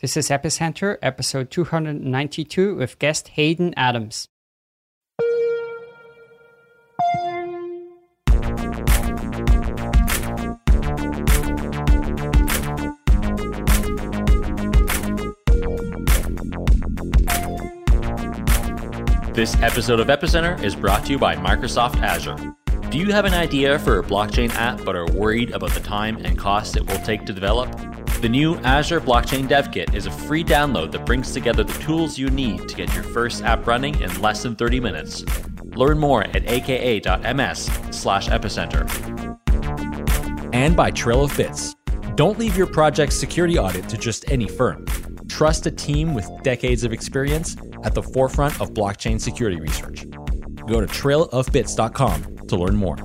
This is Epicenter, episode 292, with guest Hayden Adams. This episode of Epicenter is brought to you by Microsoft Azure. Do you have an idea for a blockchain app but are worried about the time and cost it will take to develop? The new Azure Blockchain Dev Kit is a free download that brings together the tools you need to get your first app running in less than 30 minutes. Learn more at aka.ms slash epicenter. And by Trail of Bits. Don't leave your project's security audit to just any firm. Trust a team with decades of experience at the forefront of blockchain security research. Go to trailofbits.com to learn more.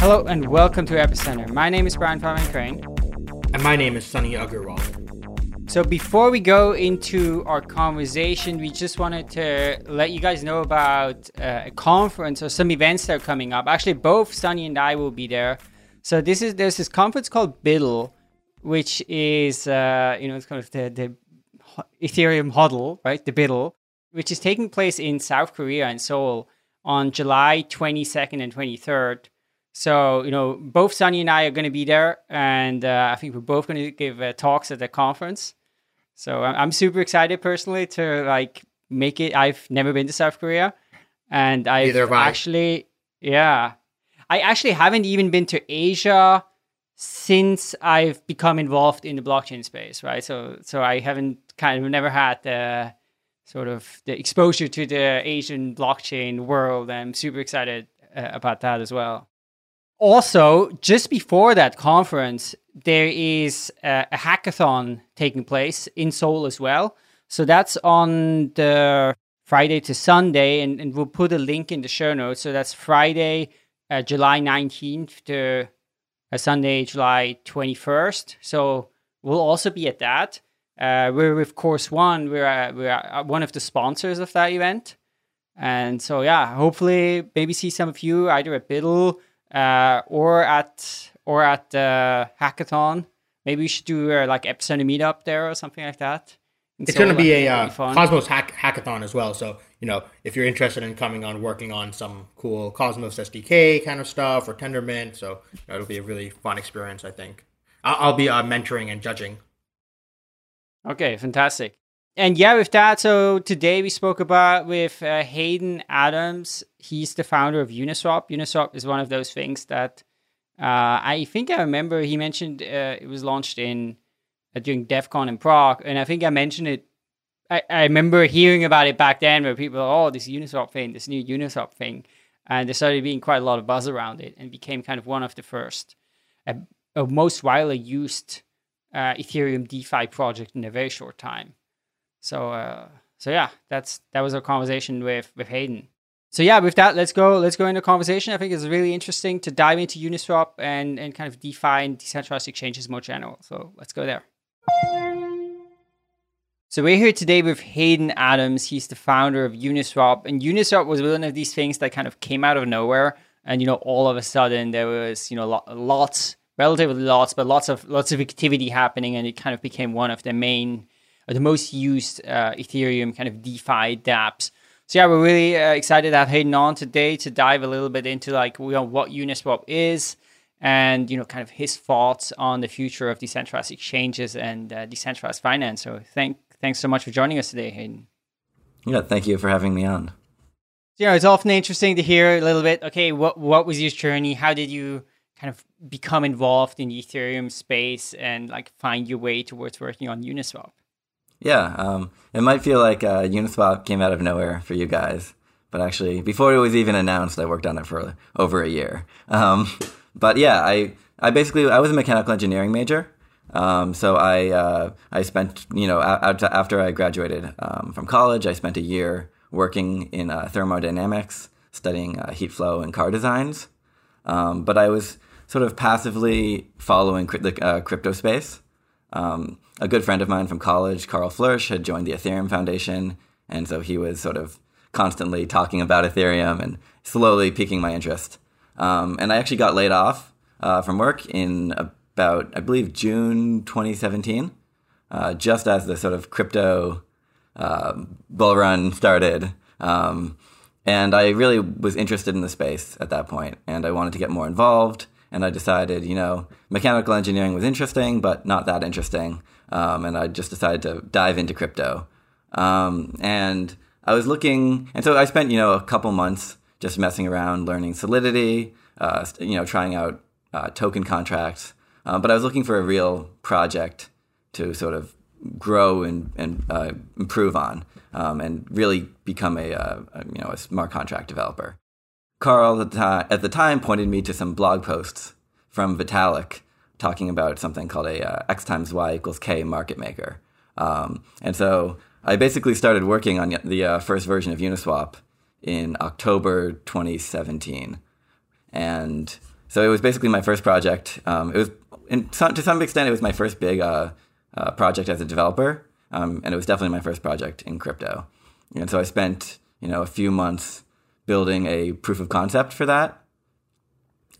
Hello and welcome to Epicenter. My name is Brian Fabian Crain. And my name is Sunny Agarwal. So before we go into our conversation, we just wanted to let you guys know about uh, a conference or some events that are coming up. Actually, both Sunny and I will be there. So this is there's this conference called BUIDL, which is uh, you know it's kind of the, the Ethereum HODL, right? The BUIDL, which is taking place in South Korea and Seoul on July 22nd and 23rd. So, you know, both Sunny and I are going to be there, and uh, I think we're both going to give uh, talks at the conference. So I'm, I'm super excited personally to like make it. I've never been to South Korea, and I've Neither have I. actually, yeah, I actually haven't even been to Asia since I've become involved in the blockchain space, right? So, so I haven't kind of never had the sort of the exposure to the Asian blockchain world. I'm super excited uh, about that as well. Also, just before that conference, there is a, a hackathon taking place in Seoul as well. So that's on the Friday to Sunday, and, and we'll put a link in the show notes. So that's Friday, uh, July 19th to uh, Sunday, July 21st. So we'll also be at that. Uh, we're with Chorus One. We're uh, we're uh, one of the sponsors of that event, and so yeah, hopefully maybe see some of you either at BUIDL uh, or at or at the hackathon. Maybe we should do uh, like epicenter meetup there or something like that. in It's Seoul. going to be a uh, be. Cosmos hack- hackathon as well. So, you know, if you're interested in coming on working on some cool Cosmos SDK kind of stuff or Tendermint, so you know, it'll be a really fun experience, I think. I'll, I'll be uh, mentoring and judging. Okay, fantastic. And yeah, with that, so today we spoke about with uh, Hayden Adams. He's the founder of Uniswap. Uniswap is one of those things that uh, I think I remember he mentioned uh, it was launched in uh, during DevCon in Prague, and I think I mentioned it. I, I remember hearing about it back then, where people, oh, this Uniswap thing, this new Uniswap thing, and there started being quite a lot of buzz around it, and became kind of one of the first, uh, most widely used uh, Ethereum DeFi project in a very short time. So, uh, so yeah, that's that was our conversation with with Hayden. So yeah, with that, let's go. Let's go into conversation. I think it's really interesting to dive into Uniswap and and kind of define decentralized exchanges more general. So let's go there. So we're here today with Hayden Adams. He's the founder of Uniswap, and Uniswap was one of these things that kind of came out of nowhere, and you know, all of a sudden there was you know lots, relatively lots, but lots of lots of activity happening, and it kind of became one of the main, the most used uh, Ethereum kind of DeFi dApps. So yeah, we're really uh, excited to have Hayden on today to dive a little bit into like you know, what Uniswap is, and you know, kind of his thoughts on the future of decentralized exchanges and uh, decentralized finance. So thank thanks so much for joining us today, Hayden. Yeah, thank you for having me on. you know, it's often interesting to hear a little bit. Okay, what what was your journey? How did you kind of become involved in the Ethereum space and like find your way towards working on Uniswap? Yeah, um, it might feel like uh, Uniswap came out of nowhere for you guys, but actually, before it was even announced, I worked on it for over a year. Um, but yeah, I I basically I was a mechanical engineering major, um, so I uh, I spent you know after I graduated um, from college, I spent a year working in uh, thermodynamics, studying uh, heat flow and car designs. Um, but I was sort of passively following cri- the uh, crypto space. Um, a good friend of mine from college, Karl Floersch, had joined the Ethereum Foundation, and so he was sort of constantly talking about Ethereum and slowly piquing my interest. Um, and I actually got laid off uh, from work in about, I believe, June 2017, uh, just as the sort of crypto uh, bull run started. Um, and I really was interested in the space at that point, and I wanted to get more involved. And I decided, you know, mechanical engineering was interesting, but not that interesting. Um, and I just decided to dive into crypto. Um, and I was looking, and so I spent, you know, a couple months just messing around, learning Solidity, uh, you know, trying out uh, token contracts. Uh, but I was looking for a real project to sort of grow and, and uh, improve on um, and really become a, uh, a, you know a smart contract developer. Karl at the, time, at the time pointed me to some blog posts from Vitalik talking about something called a uh, x times y equals k market maker. Um, and so I basically started working on the uh, first version of Uniswap in October 2017. And so it was basically my first project. Um, it was, some, to some extent, it was my first big uh, uh, project as a developer, um, and it was definitely my first project in crypto. And so I spent, you know, a few months building a proof of concept for that.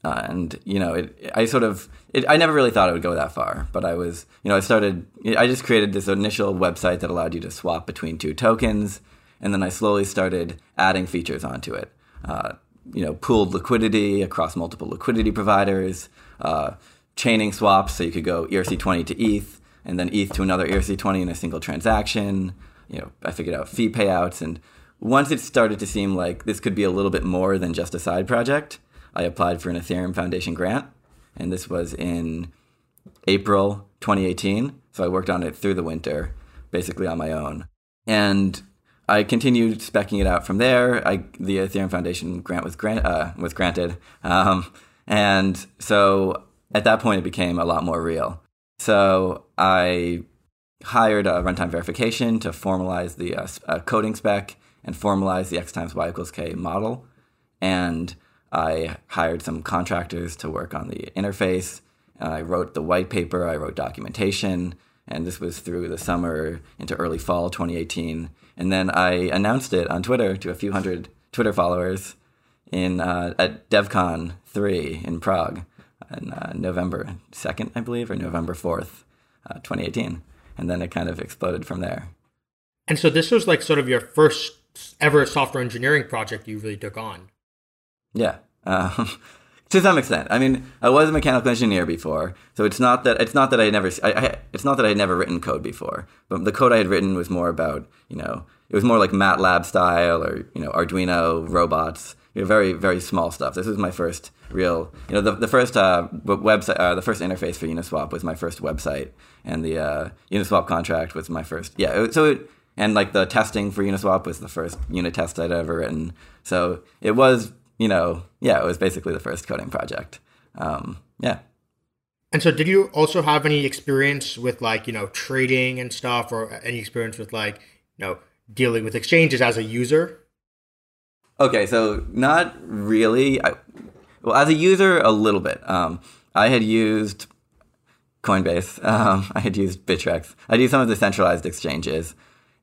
Uh, and you know, it, I sort of, it, I never really thought it would go that far, but I was, you know, I started, I just created this initial website that allowed you to swap between two tokens, and then I slowly started adding features onto it. Uh, you know, pooled liquidity across multiple liquidity providers, uh, chaining swaps, so you could go ERC20 to ETH, and then ETH to another ERC20 in a single transaction. You know, I figured out fee payouts, and once it started to seem like this could be a little bit more than just a side project, I applied for an Ethereum Foundation grant, and this was in April 2018. So I worked on it through the winter, basically on my own. And I continued specking it out from there. I, the Ethereum Foundation grant was, grant, uh, was granted. Um, and so at that point, it became a lot more real. So I hired a runtime verification to formalize the uh, uh, coding spec and formalize the x times y equals k model. And I hired some contractors to work on the interface. I wrote the white paper, I wrote documentation, and this was through the summer into early fall 2018. And then I announced it on Twitter to a few hundred Twitter followers in uh, at DevCon 3 in Prague on uh, November 2nd, I believe, or November 4th, uh, 2018. And then it kind of exploded from there. And so this was like sort of your first ever software engineering project you really took on. Yeah. Um, to some extent. I mean, I was a mechanical engineer before, so it's not that it's not that I never I, it's not that I had never written code before. But the code I had written was more about you know it was more like MATLAB style or you know Arduino robots. You know, very very small stuff. This was my first real you know the the first uh, website uh, the first interface for Uniswap was my first website, and the uh, Uniswap contract was my first. Yeah, so it, and like the testing for Uniswap was the first unit test I'd ever written. So it was you know, yeah, it was basically the first coding project. Um, yeah. And so, did you also have any experience with like you know trading and stuff, or any experience with like you know dealing with exchanges as a user? Okay, so not really. I, well, as a user, a little bit. Um, I had used Coinbase. Um, I had used Bittrex. I used some of the centralized exchanges,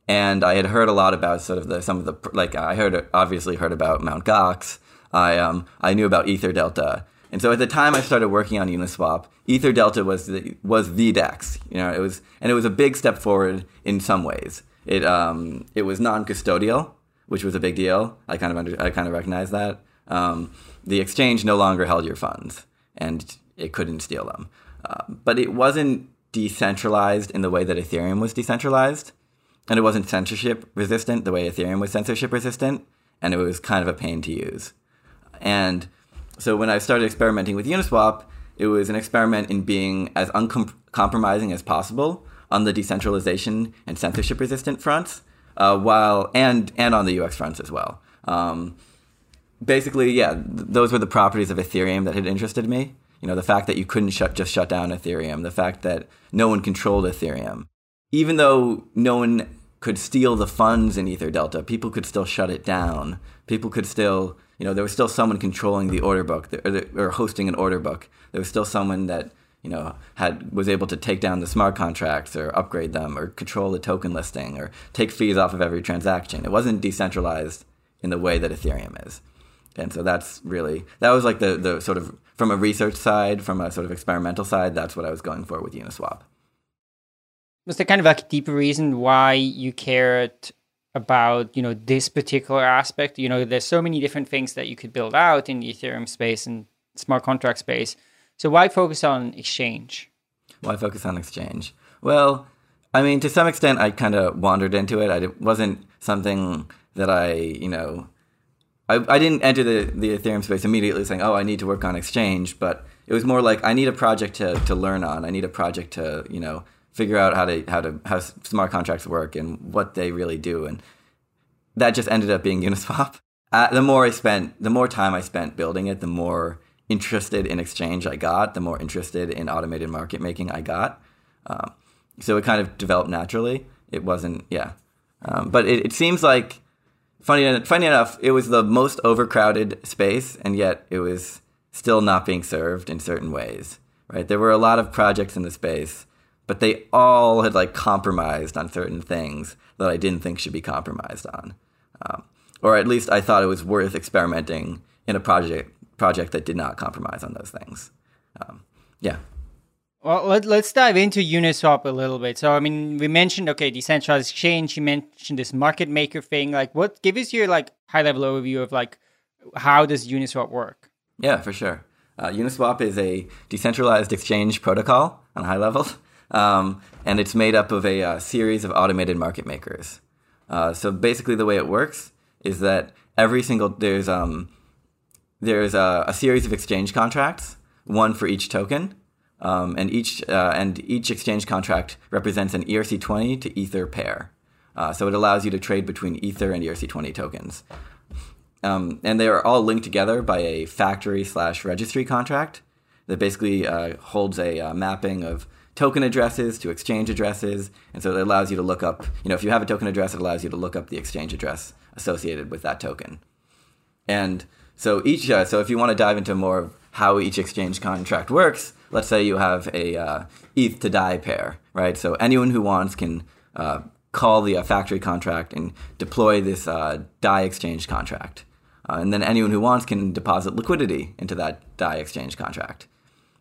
and I had heard a lot about sort of the some of the like I heard obviously heard about Mount Gox I um, I knew about EtherDelta. And so at the time I started working on Uniswap, EtherDelta was the, was the DEX. You know, it was and it was a big step forward in some ways. It um, it was non-custodial, which was a big deal. I kind of under, I kind of recognized that. Um, the exchange no longer held your funds, and it couldn't steal them. Uh, but it wasn't decentralized in the way that Ethereum was decentralized, and it wasn't censorship resistant the way Ethereum was censorship resistant, and it was kind of a pain to use. And so when I started experimenting with Uniswap, it was an experiment in being as uncompromising as possible on the decentralization and censorship resistant fronts, uh, while and and on the UX fronts as well. Um, basically, yeah, th- those were the properties of Ethereum that had interested me. You know, the fact that you couldn't shut, just shut down Ethereum, the fact that no one controlled Ethereum, even though no one could steal the funds in Ether Delta, people could still shut it down. People could still you know, there was still someone controlling the order book or, or hosting an order book. There was still someone that you know had was able to take down the smart contracts or upgrade them or control the token listing or take fees off of every transaction. It wasn't decentralized in the way that Ethereum is. And so that's really that was like the the sort of from a research side, from a sort of experimental side, that's what I was going for with Uniswap. Was there kind of like a deeper reason why you cared about you know this particular aspect? You know, there's so many different things that you could build out in the Ethereum space and smart contract space. So why focus on exchange? Why focus on exchange? Well, I mean, to some extent, I kind of wandered into it. I, it wasn't something that I, you know, I, I didn't enter the, the Ethereum space immediately saying, oh, I need to work on exchange, but it was more like I need a project to, to learn on. I need a project to, you know, figure out how to how to how smart contracts work and what they really do. And that just ended up being Uniswap. Uh, the more I spent, the more time I spent building it, the more interested in exchange I got, the more interested in automated market making I got. Um, so it kind of developed naturally. It wasn't, yeah. Um, but it, it seems like funny, funny enough, it was the most overcrowded space, and yet it was still not being served in certain ways. Right? There were a lot of projects in the space, but they all had like compromised on certain things that I didn't think should be compromised on, um, or at least I thought it was worth experimenting in a project project that did not compromise on those things. Um, yeah. Well, let, us dive into Uniswap a little bit. So, I mean, we mentioned okay, decentralized exchange. You mentioned this market maker thing. Like, what? Give us your like high level overview of like how does Uniswap work? Yeah, for sure. Uh, Uniswap is a decentralized exchange protocol on a high level, um, and it's made up of a uh, series of automated market makers. Uh, so basically, the way it works is that every single there's um, there's a, a series of exchange contracts, one for each token um, and each uh, and each exchange contract represents an ERC20 to Ether pair. Uh, so it allows you to trade between Ether and ERC20 tokens. Um, and they are all linked together by a factory slash registry contract that basically uh, holds a uh, mapping of token addresses to exchange addresses. And so it allows you to look up, you know, if you have a token address, it allows you to look up the exchange address associated with that token. And so each, uh, so if you want to dive into more of how each exchange contract works, let's say you have a uh, ETH to DAI pair, right? So anyone who wants can uh, call the uh, factory contract and deploy this uh, DAI exchange contract. Uh, and then anyone who wants can deposit liquidity into that DAI exchange contract.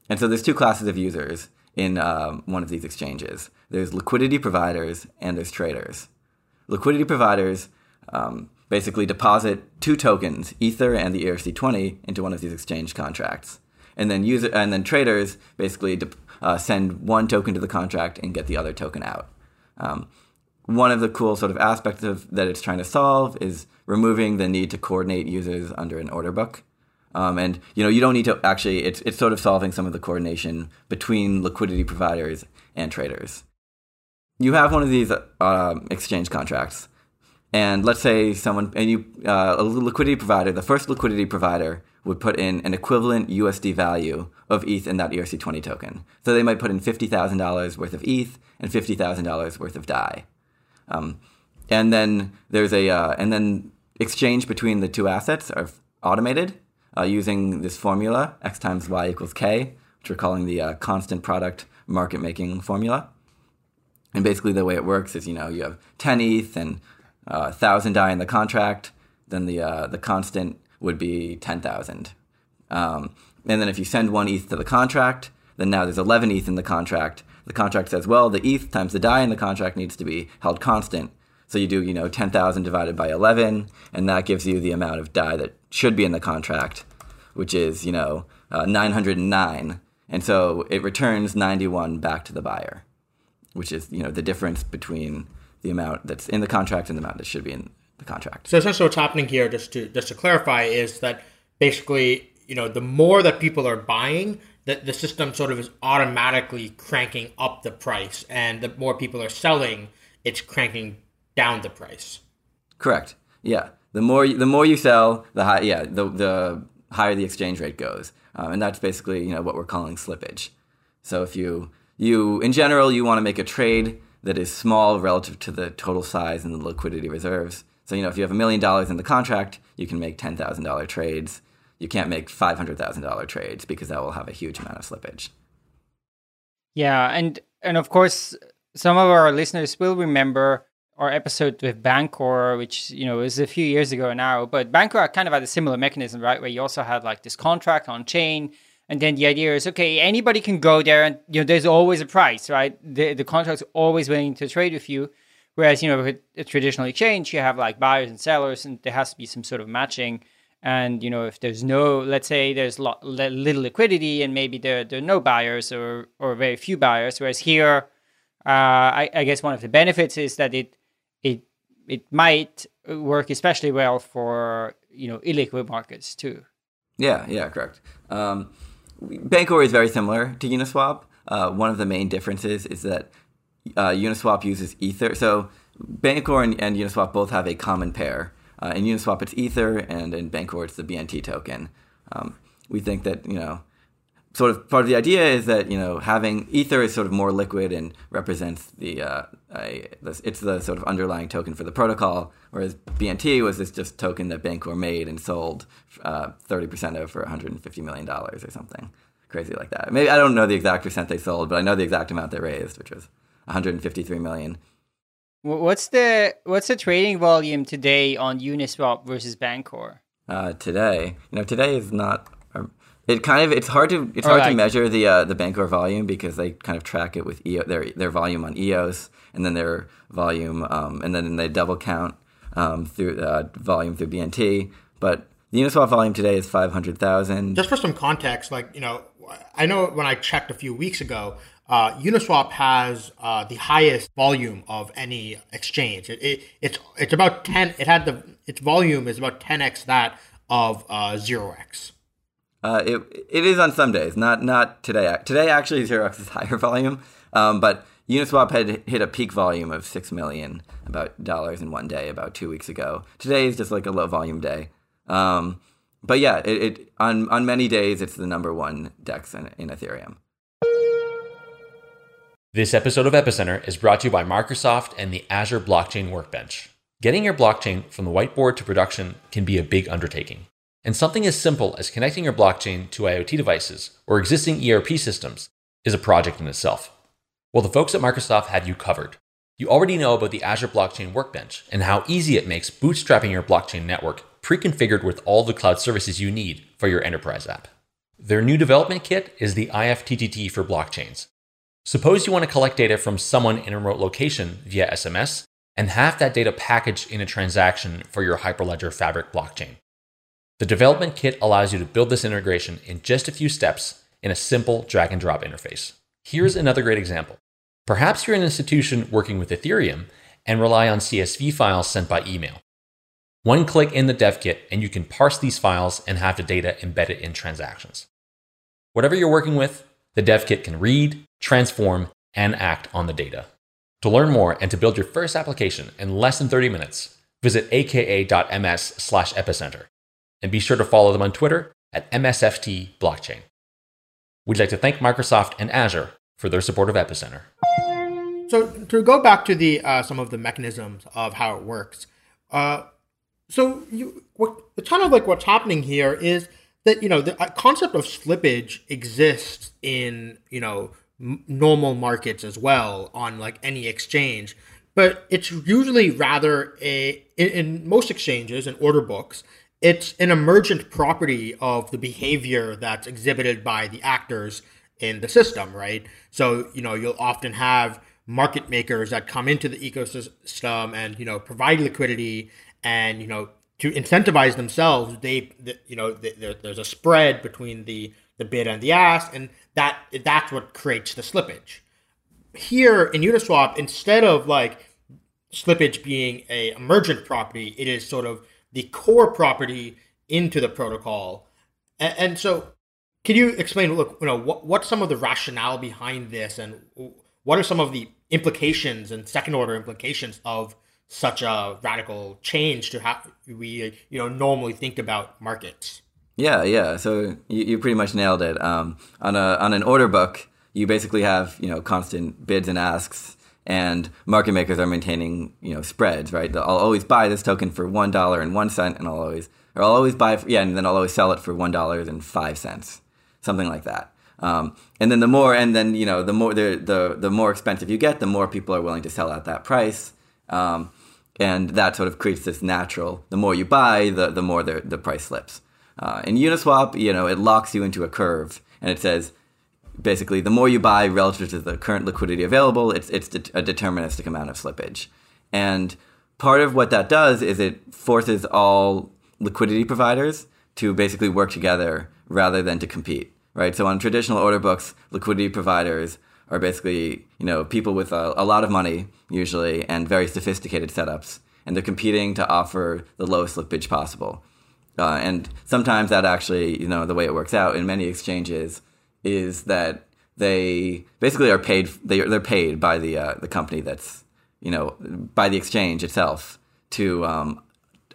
And so there's two classes of users in um, one of these exchanges. There's liquidity providers and there's traders. Liquidity providers um, basically deposit two tokens, Ether and the ERC20, into one of these exchange contracts and then user and then traders basically uh, send one token to the contract and get the other token out. Um, one of the cool sort of aspects of that it's trying to solve is removing the need to coordinate users under an order book. Um, and you know you don't need to actually it's it's sort of solving some of the coordination between liquidity providers and traders. You have one of these uh, exchange contracts, and let's say someone and you uh, a liquidity provider, the first liquidity provider would put in an equivalent USD value of ETH in that ERC20 token. So they might put in $50,000 worth of ETH and $50,000 worth of DAI. Um, and then there's a, uh, and then exchange between the two assets are automated uh, using this formula, x times y equals k, which we're calling the uh, constant product market making formula. And basically the way it works is, you know, you have 10 ETH and uh, 1,000 DAI in the contract, then the, uh, the constant would be 10,000. Um, and then if you send one ETH to the contract, then now there's 11 ETH in the contract. The contract says, well, the ETH times the DAI in the contract needs to be held constant. So you do, you know, 10,000 divided by 11, and that gives you the amount of DAI that should be in the contract, which is, you know, uh, 909. And so it returns 91 back to the buyer, which is, you know, the difference between the amount that's in the contract and the amount that should be in the contract. So essentially, what's happening here, just to just to clarify, is that basically, you know, the more that people are buying, that the system sort of is automatically cranking up the price, and the more people are selling, it's cranking down the price. Correct. Yeah. The more the more you sell, the high. Yeah. The the higher the exchange rate goes, um, and that's basically you know what we're calling slippage. So if you you in general you want to make a trade that is small relative to the total size and the liquidity reserves so, you know, if you have a million dollars in the contract, you can make $10,000 trades. You can't make $500,000 trades because that will have a huge amount of slippage. Yeah, and and of course, some of our listeners will remember our episode with Bancor, which you know was a few years ago now, but Bancor kind of had a similar mechanism, right? Where you also had like this contract on chain, and then the idea is okay, anybody can go there, and you know there's always a price, right? The the contract's always willing to trade with you. Whereas you know with a traditional exchange, you have like buyers and sellers, and there has to be some sort of matching. And you know if there's no, let's say there's little liquidity, and maybe there there are no buyers or or very few buyers. Whereas here, uh, I, I guess one of the benefits is that it it it might work especially well for you know illiquid markets too. Yeah, yeah, correct. Um, Bancor is very similar to Uniswap. Uh, one of the main differences is that uh, Uniswap uses Ether. So Bancor and, and, Uniswap both have a common pair. Uh, in Uniswap, it's Ether, and in Bancor, it's the BNT token. Um, we think that you know sort of part of the idea is that you know having ether is sort of more liquid and represents the uh, a, it's the sort of underlying token for the protocol, whereas BNT was this just token that Bancor made and sold uh, thirty uh, percent of for 150 million dollars or something crazy like that. Maybe I don't know the exact percent they sold, but I know the exact amount they raised, which was 153 million. What's the what's the trading volume today on Uniswap versus Bancor? Uh, today, you know, today is not it kind of it's hard to it's hard to measure the uh, the Bancor volume because they kind of track it with EO, their their volume on EOS and then their volume um, and then they double count um, through uh, volume through BNT. But the Uniswap volume today is five hundred thousand. Just for some context, like you know, I know when I checked a few weeks ago, uh, Uniswap has uh, the highest volume of any exchange. It, it, it's it's about ten. It had the its volume is about ten x that of uh, zero x. Uh, it it is on some days, not not today. Today actually zero x is higher volume, um, but Uniswap had hit a peak volume of six million about dollars in one day about two weeks ago. Today is just like a low volume day. Um, but yeah, it, it, on on many days it's the number one DEX in, in Ethereum. This episode of Epicenter is brought to you by Microsoft and the Azure Blockchain Workbench. Getting your blockchain from the whiteboard to production can be a big undertaking. And something as simple as connecting your blockchain to IoT devices or existing ERP systems is a project in itself. Well, the folks at Microsoft have you covered. You already know about the Azure Blockchain Workbench and how easy it makes bootstrapping your blockchain network pre configured with all the cloud services you need for your enterprise app. Their new development kit is the IFTTT for blockchains. Suppose you want to collect data from someone in a remote location via SMS and have that data packaged in a transaction for your Hyperledger Fabric blockchain. The development kit allows you to build this integration in just a few steps in a simple drag and drop interface. Here's another great example. Perhaps you're an institution working with Ethereum and rely on CSV files sent by email. One click in the dev kit and you can parse these files and have the data embedded in transactions. Whatever you're working with, the dev kit can read, transform, and act on the data. To learn more and to build your first application in less than 30 minutes, visit aka.ms/epicenter and be sure to follow them on Twitter at MSFT Blockchain. We'd like to thank Microsoft and Azure for their support of Epicenter. So to go back to the uh, some of the mechanisms of how it works, uh, so you what kind of like what's happening here is that you know the concept of slippage exists in you know m- normal markets as well on like any exchange, but it's usually rather a in, in most exchanges and order books it's an emergent property of the behavior that's exhibited by the actors in the system, right? So, you know, you'll often have market makers that come into the ecosystem and, you know, provide liquidity and, you know, to incentivize themselves, they, you know, there's a spread between the, the bid and the ask, and that that's what creates the slippage. Here in Uniswap, instead of like slippage being a emergent property, it is sort of the core property into the protocol. And, and so, can you explain? Look, you know, what what's some of the rationale behind this, and what are some of the implications and second order implications of such a radical change to how we you know normally think about markets? Yeah, yeah. So you, you pretty much nailed it. Um, on a on an order book, you basically have you know constant bids and asks and market makers are maintaining you know spreads right i'll always buy this token for one dollar and one cent and i'll always or i'll always buy yeah and then i'll always sell it for one dollar and five cents something like that um, and then the more and then you know the more the, the the more expensive you get the more people are willing to sell at that price Um, and that sort of creates this natural. The more you buy, the the more the the price slips. Uh, in Uniswap, you know, it locks you into a curve, and it says basically the more you buy relative to the current liquidity available, it's it's a deterministic amount of slippage. And part of what that does is it forces all liquidity providers to basically work together rather than to compete, right? So on traditional order books, liquidity providers are basically you know people with a, a lot of money usually and very sophisticated setups, and they're competing to offer the lowest slippage possible. Uh, and sometimes that actually, you know, the way it works out in many exchanges is that they basically are paid. They they're paid by the uh, the company that's you know by the exchange itself to um,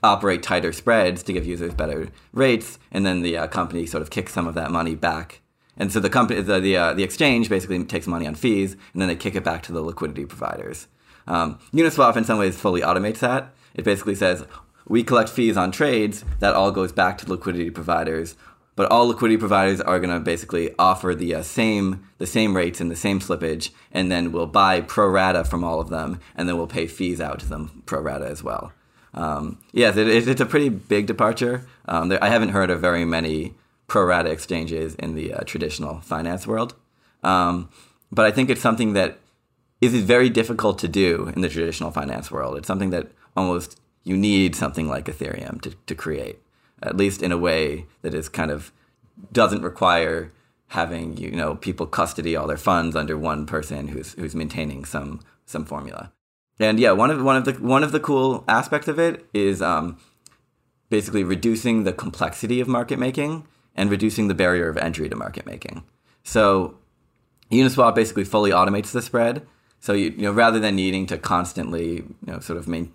operate tighter spreads to give users better rates, and then the uh, company sort of kicks some of that money back. And so the company, the the, uh, the exchange basically takes money on fees, and then they kick it back to the liquidity providers. Um, Uniswap, in some ways, fully automates that. It basically says we collect fees on trades. That all goes back to liquidity providers. But all liquidity providers are going to basically offer the uh, same the same rates and the same slippage, and then we'll buy pro rata from all of them, and then we'll pay fees out to them pro rata as well. Um, yes, it, it's a pretty big departure. Um, there, I haven't heard of very many pro rata exchanges in the uh, traditional finance world, um, but I think it's something that is very difficult to do in the traditional finance world. It's something that almost you need something like Ethereum to, to create, at least in a way that is kind of doesn't require having you know people custody all their funds under one person who's who's maintaining some some formula. And yeah, one of one of the one of the cool aspects of it is um, basically reducing the complexity of market making and reducing the barrier of entry to market making. So Uniswap basically fully automates the spread. So you, you know rather than needing to constantly you know sort of main,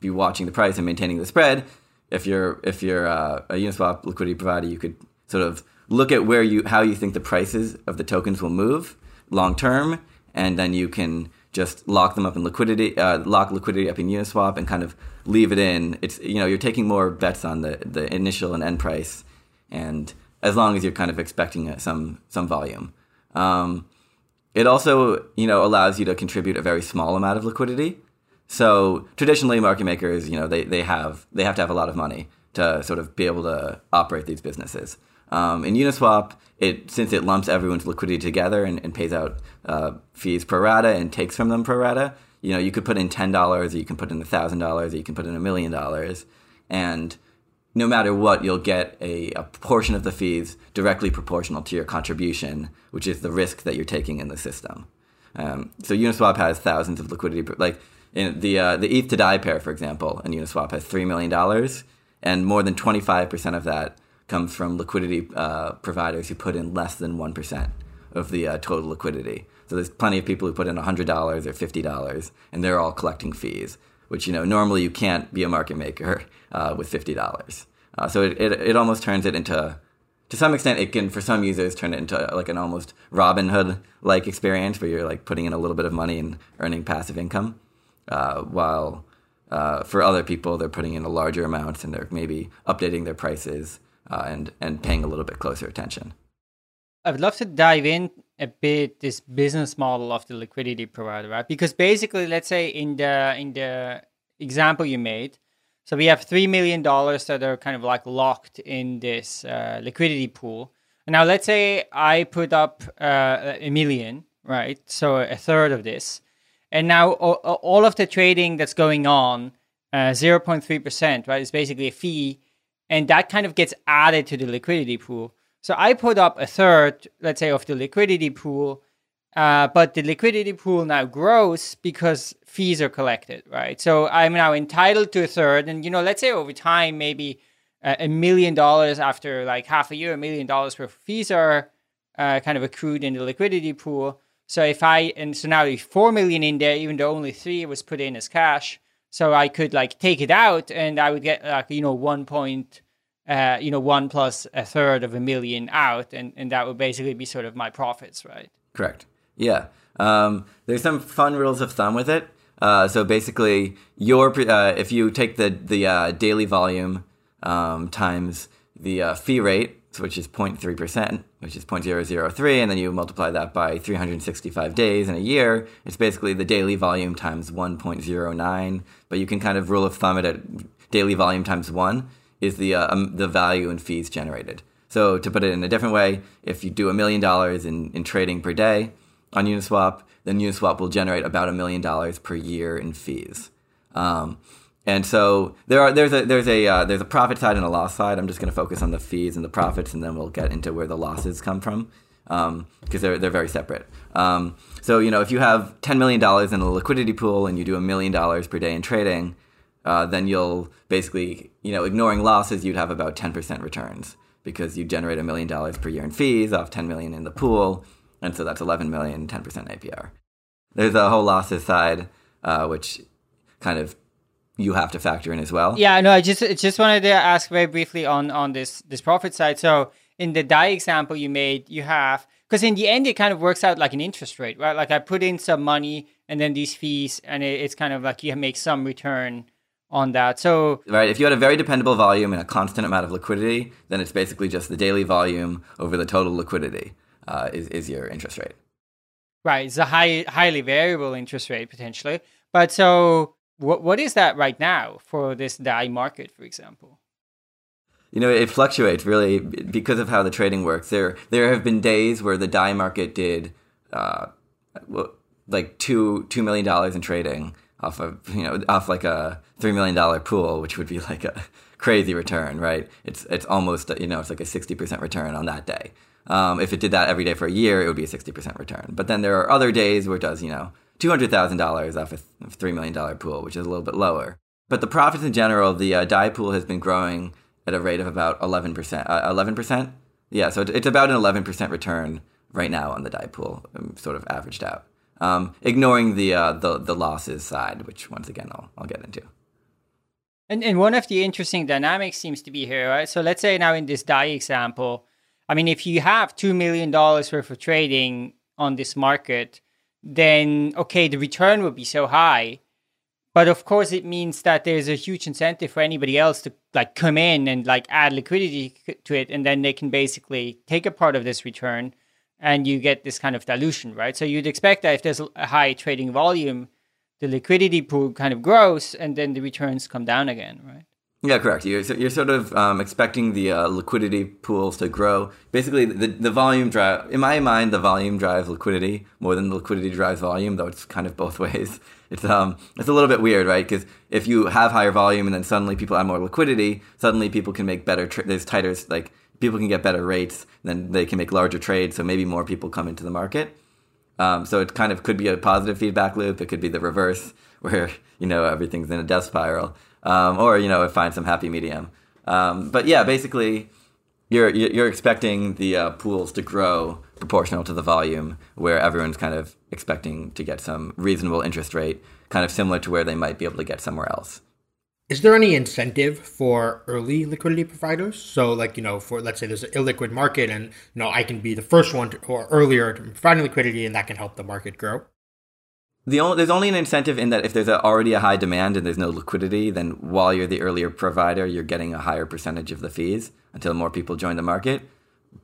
be watching the price and maintaining the spread, if you're if you're uh, a Uniswap liquidity provider, you could sort of look at where you how you think the prices of the tokens will move long term, and then you can just lock them up in liquidity, uh, lock liquidity up in Uniswap, and kind of leave it in. It's you know you're taking more bets on the the initial and end price, and as long as you're kind of expecting some some volume. Um, it also you know allows you to contribute a very small amount of liquidity. So traditionally, market makers you know they they have they have to have a lot of money to sort of be able to operate these businesses. Um, in Uniswap, it since it lumps everyone's liquidity together and, and pays out uh, fees pro rata and takes from them pro rata, you know, you could put in ten dollars, or you can put in thousand dollars, or you can put in a million dollars, and no matter what, you'll get a, a portion of the fees directly proportional to your contribution, which is the risk that you're taking in the system. Um, so Uniswap has thousands of liquidity, like in the uh, the ETH to DAI pair, for example, and Uniswap has three million dollars, and more than twenty five percent of that comes from liquidity uh, providers who put in less than 1% of the uh, total liquidity. So there's plenty of people who put in $100 or $50, and they're all collecting fees, which, you know, normally you can't be a market maker uh, with $50. Uh, so it, it, it almost turns it into, to some extent, it can, for some users, turn it into like an almost Robinhood-like experience where you're like putting in a little bit of money and earning passive income, uh, while uh, for other people, they're putting in a larger amounts and they're maybe updating their prices uh, and and paying a little bit closer attention. I would love to dive in a bit this business model of the liquidity provider, right? Because basically, let's say in the in the example you made, so we have three million dollars that are kind of like locked in this uh, liquidity pool. Now, let's say I put up uh, a million, right? So a third of this, and now all of the trading that's going on, uh, zero point three percent, right, is basically a fee and that kind of gets added to the liquidity pool. So I put up a third, let's say, of the liquidity pool, uh, but the liquidity pool now grows because fees are collected, right? So I'm now entitled to a third, and you know, let's say over time, maybe a million dollars after like half a year, a million dollars worth of fees are uh, kind of accrued in the liquidity pool. So if I and so now there's four million in there, even though only three was put in as cash. So I could like take it out and I would get like, you know, one point, uh, you know, one plus a third of a million out. And, and that would basically be sort of my profits, right? Correct. Yeah. Um, there's some fun rules of thumb with it. Uh, so basically, your uh, if you take the the uh, daily volume um, times the uh, fee rate, which is 0.3%, which is 0.003, and then you multiply that by 365 days in a year, it's basically the daily volume times 1.09. But you can kind of rule of thumb it at daily volume times 1 is the, uh, um, the value in fees generated. So to put it in a different way, if you do a million dollars in, in trading per day on Uniswap, then Uniswap will generate about a million dollars per year in fees. Um, and so there are there's a there's a uh, there's a profit side and a loss side. I'm just going to focus on the fees and the profits, and then we'll get into where the losses come from because um, they're they're very separate. Um, so you know if you have ten million dollars in a liquidity pool and you do a million dollars per day in trading, uh, then you'll basically you know ignoring losses, you'd have about ten percent returns because you generate a million dollars per year in fees off ten million in the pool, and so that's 11 million, 10 percent APR. There's a whole losses side, uh, which kind of you have to factor in as well. Yeah, no, I just just wanted to ask very briefly on on this this profit side. So in the DAI example you made, you have because in the end it kind of works out like an interest rate, right? Like I put in some money and then these fees, and it, it's kind of like you make some return on that. So right, if you had a very dependable volume and a constant amount of liquidity, then it's basically just the daily volume over the total liquidity uh, is is your interest rate. Right, it's a high highly variable interest rate potentially. But so what what is that right now for this DAI market, for example? You know, it fluctuates really because of how the trading works. There there have been days where the DAI market did uh, like two two million dollars in trading off of you know off like a three million dollar pool, which would be like a crazy return, right? It's it's almost you know it's like a sixty percent return on that day. Um, if it did that every day for a year, it would be a sixty percent return. But then there are other days where it does you know $200,000 off a $3 million pool, which is a little bit lower. But the profits in general, the uh, DAI pool has been growing at a rate of about 11%. Uh, 11%? Yeah, so it's about an 11% return right now on the DAI pool, um, sort of averaged out. Um, ignoring the, uh, the the losses side, which once again I'll, I'll get into. And, and one of the interesting dynamics seems to be here, right? So let's say now in this DAI example, I mean, if you have $2 million worth of trading on this market, then okay, the return will be so high. But of course, it means that there's a huge incentive for anybody else to like come in and like add liquidity to it, and then they can basically take a part of this return, and you get this kind of dilution, right? So you'd expect that if there's a high trading volume, the liquidity pool kind of grows, and then the returns come down again, right? Yeah, correct. You're, you're sort of um, expecting the uh, liquidity pools to grow. Basically, the, the volume drive, in my mind, the volume drives liquidity more than the liquidity drives volume, though it's kind of both ways. It's, um, it's a little bit weird, right? Because if you have higher volume and then suddenly people have more liquidity, suddenly people can make better, tra- there's tighter, like, people can get better rates, then they can make larger trades, so maybe more people come into the market. Um, so it kind of could be a positive feedback loop. It could be the reverse, where, you know, everything's in a death spiral um, or you know find some happy medium. Um, but yeah, basically, you're you're expecting the uh, pools to grow proportional to the volume, where everyone's kind of expecting to get some reasonable interest rate, kind of similar to where they might be able to get somewhere else. Is there any incentive for early liquidity providers? So, like you know, for let's say there's an illiquid market, and you know I can be the first one to, or earlier to providing liquidity, and that can help the market grow the only, there's only an incentive in that if there's a, already a high demand and there's no liquidity, then while you're the earlier provider, you're getting a higher percentage of the fees until more people join the market.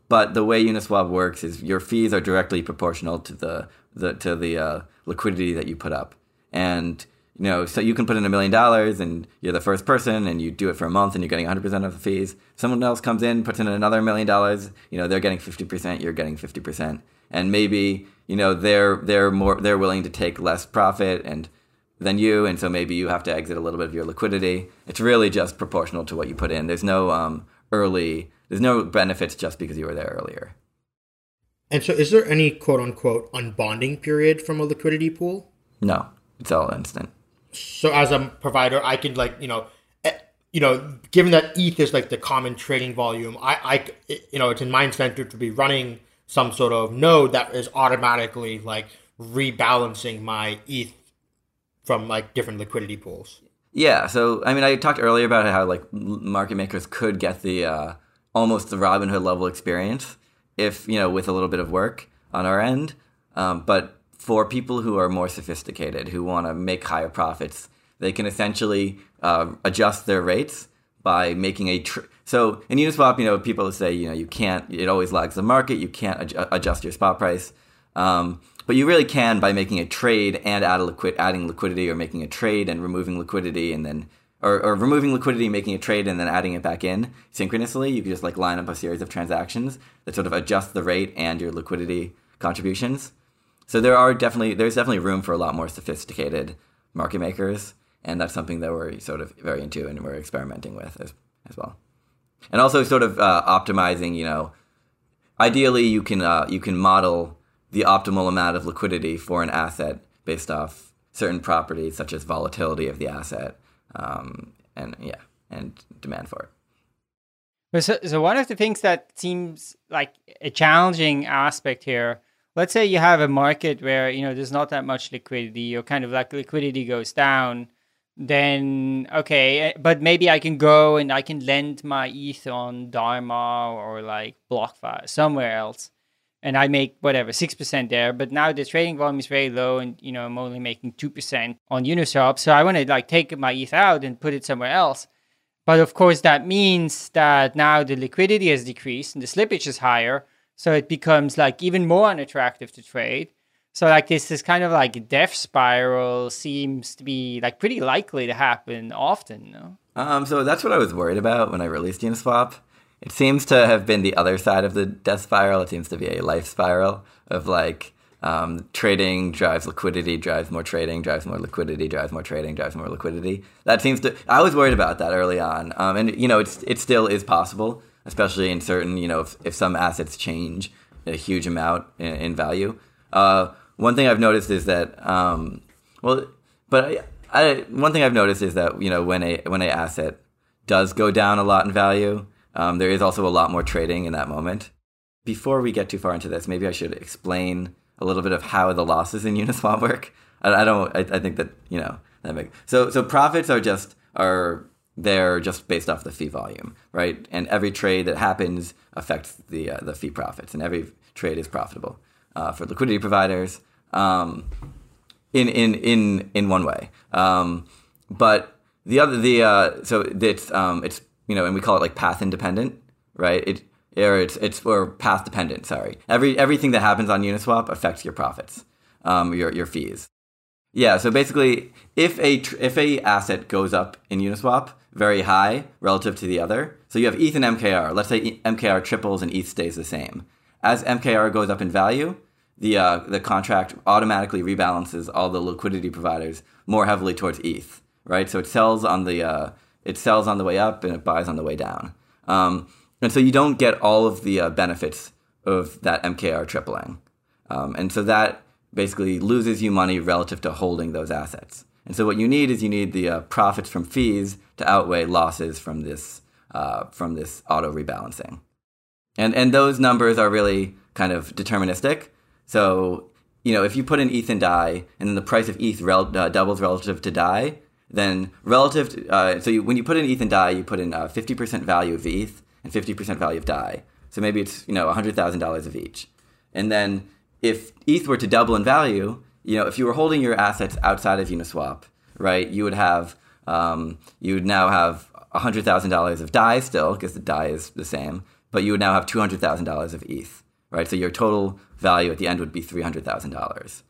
But the way Uniswap works is your fees are directly proportional to the, the to the uh, liquidity that you put up, and you know so you can put in a million dollars and you're the first person and you do it for a month and you're getting 100% of the fees. Someone else comes in, puts in another million dollars, you know they're getting 50%, you're getting 50%, and maybe you know they're they're more they're willing to take less profit and than you, and so maybe you have to exit a little bit of your liquidity. It's really just proportional to what you put in. There's no um, early there's no benefits just because you were there earlier. And so, is there any quote unquote unbonding period from a liquidity pool? No, it's all instant. So, as a provider, I can like you know, eh, you know, given that ETH is like the common trading volume, I, I, you know, it's in my incentive to be running some sort of node that is automatically like rebalancing my ETH from like different liquidity pools. Yeah, so I mean, I talked earlier about how like market makers could get the uh, almost the Robinhood level experience if you know with a little bit of work on our end. Um, but for people who are more sophisticated, who want to make higher profits, they can essentially uh, adjust their rates by making a tr- so in Uniswap, you know, people say you know you can't. It always lags the market. You can't adj- adjust your spot price, um, but you really can by making a trade and add a adding liquidity, or making a trade and removing liquidity, and then or, or removing liquidity, making a trade, and then adding it back in synchronously. You can just like line up a series of transactions that sort of adjust the rate and your liquidity contributions. So there are definitely there's definitely room for a lot more sophisticated market makers, and that's something that we're sort of very into and we're experimenting with as, as well. And also sort of uh, optimizing, you know, ideally you can uh, you can model the optimal amount of liquidity for an asset based off certain properties such as volatility of the asset um, and yeah and demand for it. So, so one of the things that seems like a challenging aspect here, let's say you have a market where you know there's not that much liquidity, or kind of like liquidity goes down, then okay, eh, but maybe I can go and I can lend my ETH on Dharma or like BlockFi somewhere else, and I make whatever six percent there. But now the trading volume is very low, and you know I'm only making two percent on Uniswap, so I want to like take my ETH out and put it somewhere else. But of course, that means that now the liquidity has decreased and the slippage is higher. So it becomes like even more unattractive to trade. So like this this kind of like death spiral seems to be like pretty likely to happen often, no? Um, so that's what I was worried about when I released Uniswap. It seems to have been the other side of the death spiral. It seems to be a life spiral of like um, trading drives liquidity, drives more trading, drives more liquidity, drives more trading, drives more liquidity. That seems to. I was worried about that early on, um, and you know, it's it still is possible, especially in certain you know if, if some assets change a huge amount in, in value. Uh, one thing I've noticed is that, um, well, but I, I, one thing I've noticed is that you know when a when a asset does go down a lot in value, um, there is also a lot more trading in that moment. Before we get too far into this, maybe I should explain a little bit of how the losses in Uniswap work. I, I don't. I, I, think that you know that makes so. So profits are just are they're just based off the fee volume, right? And every trade that happens affects the uh, the fee profits, and every trade is profitable uh, for liquidity providers. Um, in in in in one way, um, but the other the uh, so it's um, it's you know, and we call it like path independent, right? It or it's it's or path dependent. Sorry, every everything that happens on Uniswap affects your profits, um, your your fees. Yeah, so basically, if a if a asset goes up in Uniswap very high relative to the other, so you have ETH and MKR. Let's say MKR triples and ETH stays the same. As MKR goes up in value, the uh, the contract automatically rebalances all the liquidity providers more heavily towards ETH. Right, so it sells on the uh, it sells on the way up and it buys on the way down. Um, and so you don't get all of the uh, benefits of that MKR tripling. Um, and so that basically loses you money relative to holding those assets. And so what you need is you need the uh, profits from fees to outweigh losses from this uh, from this auto rebalancing. And and those numbers are really kind of deterministic. So you know if you put in ETH and DAI, and then the price of ETH rel- uh, doubles relative to DAI, then relative to, uh, so you, when you put in ETH and DAI, you put in 50% uh, value of ETH and 50% value of DAI. So maybe it's, you know, $100,000 of each. And then if ETH were to double in value, you know, if you were holding your assets outside of Uniswap, right, you would have, um, you would now have $100,000 of DAI still, because the DAI is the same, but you would now have $200,000 of ETH, right? So your total value at the end would be $300,000.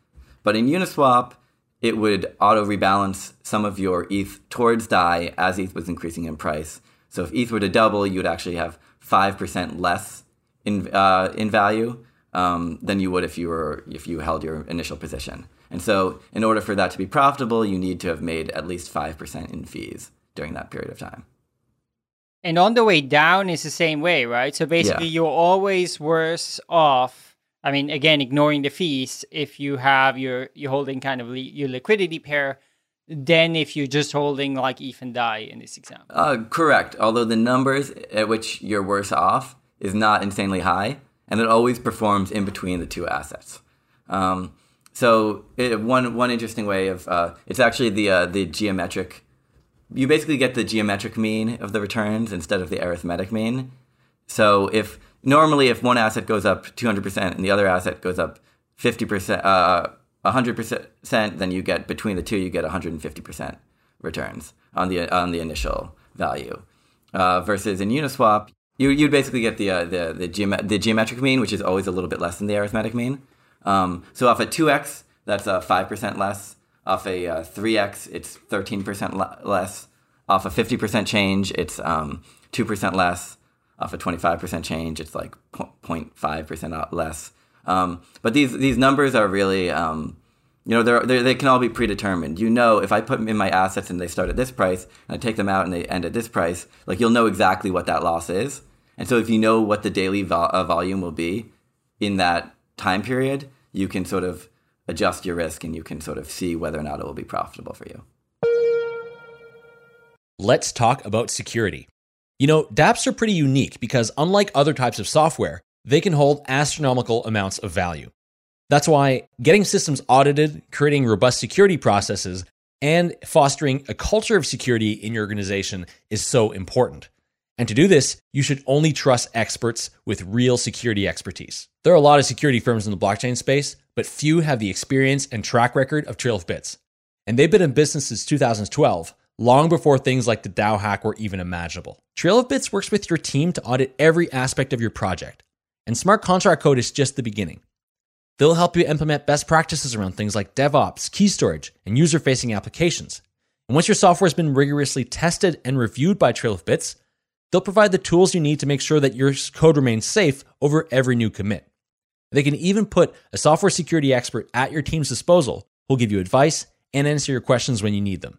But in Uniswap, it would auto rebalance some of your ETH towards DAI as ETH was increasing in price. So if ETH were to double, you would actually have five percent less in uh, in value um, than you would if you were if you held your initial position. And so, in order for that to be profitable, you need to have made at least five percent in fees during that period of time. And on the way down is the same way, right? So basically, yeah. you're always worse off. I mean, again, ignoring the fees, if you have your you're holding kind of li- your liquidity pair than if you're just holding like ETH and DAI in this example. Uh, correct. Although the numbers at which you're worse off is not insanely high, and it always performs in between the two assets. Um, so it, one one interesting way of uh, it's actually the uh, the geometric. You basically get the geometric mean of the returns instead of the arithmetic mean. So if normally if one asset goes up 200% and the other asset goes up 50%, uh, 100%, then you get between the two, you get 150% returns on the on the initial value. uh, versus in Uniswap, you you'd basically get the uh, the the, geom- the geometric mean, which is always a little bit less than the arithmetic mean. Um, so off a two x, that's uh, five percent less. Off a uh, three x, it's thirteen percent less. Off a fifty percent change, it's um, two percent less. Off a twenty five percent change, it's like 0.5 percent less. Um, but these these numbers are really um, you know, they're, they're, they can all be predetermined. You know, if I put them in my assets and they start at this price, and I take them out and they end at this price, like you'll know exactly what that loss is. And so, if you know what the daily uh, volume will be in that time period, you can sort of adjust your risk and you can sort of see whether or not it will be profitable for you. Let's talk about security. You know, dApps are pretty unique because, unlike other types of software, they can hold astronomical amounts of value. That's why getting systems audited, creating robust security processes, and fostering a culture of security in your organization is so important. And to do this, you should only trust experts with real security expertise. There are a lot of security firms in the blockchain space, but few have the experience and track record of Trail of Bits. And they've been in business since 2012, long before things like the DAO hack were even imaginable. Trail of Bits works with your team to audit every aspect of your project. And smart contract code is just the beginning. They'll help you implement best practices around things like DevOps, key storage, and user facing applications. And once your software has been rigorously tested and reviewed by Trail of Bits, they'll provide the tools you need to make sure that your code remains safe over every new commit. They can even put a software security expert at your team's disposal who'll give you advice and answer your questions when you need them.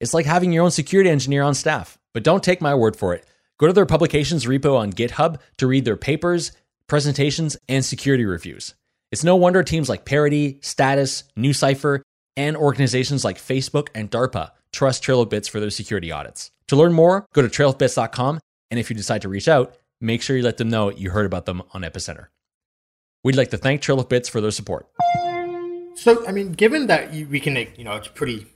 It's like having your own security engineer on staff. But don't take my word for it. Go to their publications repo on GitHub to read their papers, presentations, and security reviews. It's no wonder teams like Parity, Status, NuCypher, and organizations like Facebook and DARPA trust Trail of Bits for their security audits. To learn more, go to trailofbits.com, and if you decide to reach out, make sure you let them know you heard about them on Epicenter. We'd like to thank Trail Bits for their support. So, I mean, given that we can, you know, it's pretty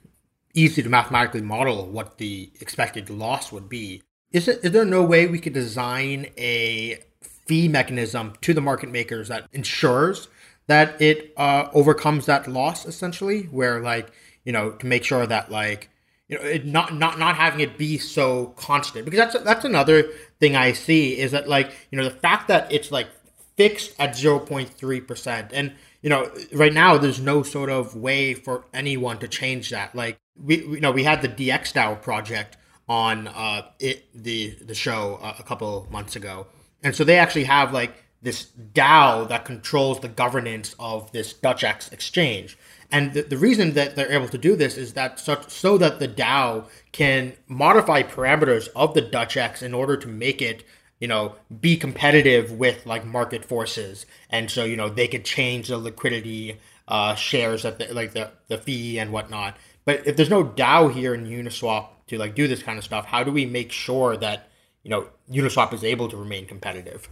easy to mathematically model what the expected loss would be. Is it is there no way we could design a fee mechanism to the market makers that ensures that it uh, overcomes that loss essentially where like you know to make sure that like you know it not not not having it be so constant because that's that's another thing i see is that like you know the fact that it's like fixed at 0.3% and you know right now there's no sort of way for anyone to change that. Like we you know we had the DXDAO project on uh it the the show uh, a couple months ago. And so they actually have like this DAO that controls the governance of this Dutch X exchange. And the, the reason that they're able to do this is that so, so that the DAO can modify parameters of the Dutch X in order to make it, you know, be competitive with like market forces. And so, you know, they could change the liquidity uh, shares that the, like the, the fee and whatnot. But if there's no DAO here in Uniswap to like do this kind of stuff, how do we make sure that, you know, Uniswap is able to remain competitive?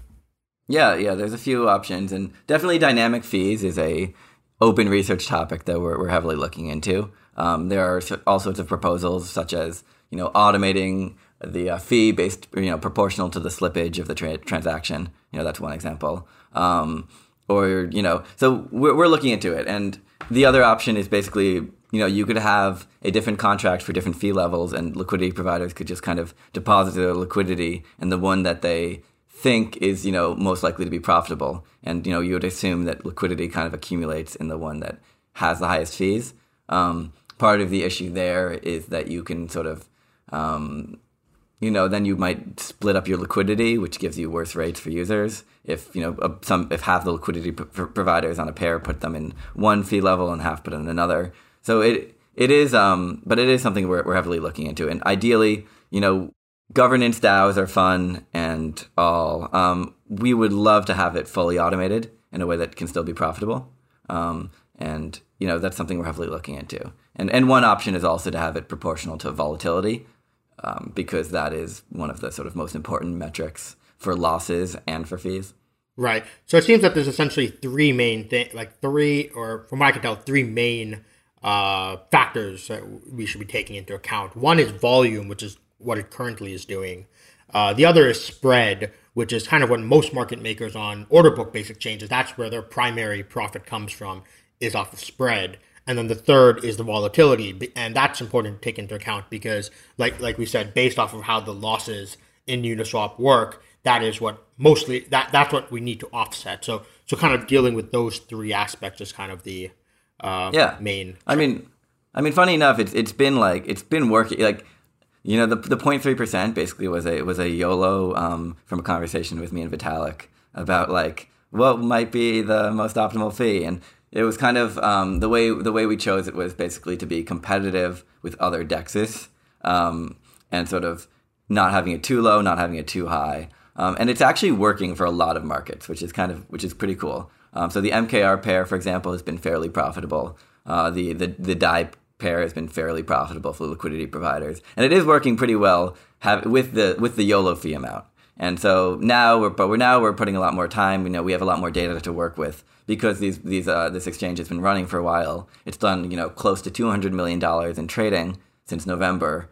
Yeah, yeah. There's a few options, and definitely dynamic fees is a open research topic that we're, we're heavily looking into. Um, there are all sorts of proposals, such as you know automating the uh, fee based, you know, proportional to the slippage of the tra- transaction. You know, that's one example. Um, or you know, so we're, we're looking into it, and the other option is basically you know you could have a different contract for different fee levels, and liquidity providers could just kind of deposit their liquidity, and the one that they think is you know most likely to be profitable and you know you would assume that liquidity kind of accumulates in the one that has the highest fees um, part of the issue there is that you can sort of um, you know then you might split up your liquidity which gives you worse rates for users if you know some if half the liquidity providers on a pair put them in one fee level and half put in another so it it is um but it is something we're, we're heavily looking into and ideally you know governance DAOs are fun and all. Um, we would love to have it fully automated in a way that can still be profitable. Um, and you know that's something we're heavily looking into. And and one option is also to have it proportional to volatility, um, because that is one of the sort of most important metrics for losses and for fees. Right. So it seems that there's essentially three main things, like three, or from what I can tell, three main uh, factors that we should be taking into account. One is volume, which is what it currently is doing. Uh, the other is spread, which is kind of what most market makers on order book basic changes. That's where their primary profit comes from, is off of spread. And then the third is the volatility, and that's important to take into account because, like like we said, based off of how the losses in Uniswap work, that is what mostly that that's what we need to offset. So so kind of dealing with those three aspects is kind of the uh, yeah main. I mean, I mean, funny enough, it's it's been like it's been working like. You know the the 0.3 percent basically was a was a YOLO um, from a conversation with me and Vitalik about like what might be the most optimal fee, and it was kind of um, the way the way we chose it was basically to be competitive with other dexes um, and sort of not having it too low, not having it too high, um, and it's actually working for a lot of markets, which is kind of which is pretty cool. Um, so the MKR pair, for example, has been fairly profitable. Uh, the the the DAI pair has been fairly profitable for liquidity providers, and it is working pretty well have, with the with the YOLO fee amount. And so now we're but we're now we're putting a lot more time. You know, we have a lot more data to work with because these these uh, this exchange has been running for a while. It's done you know close to two hundred million dollars in trading since November.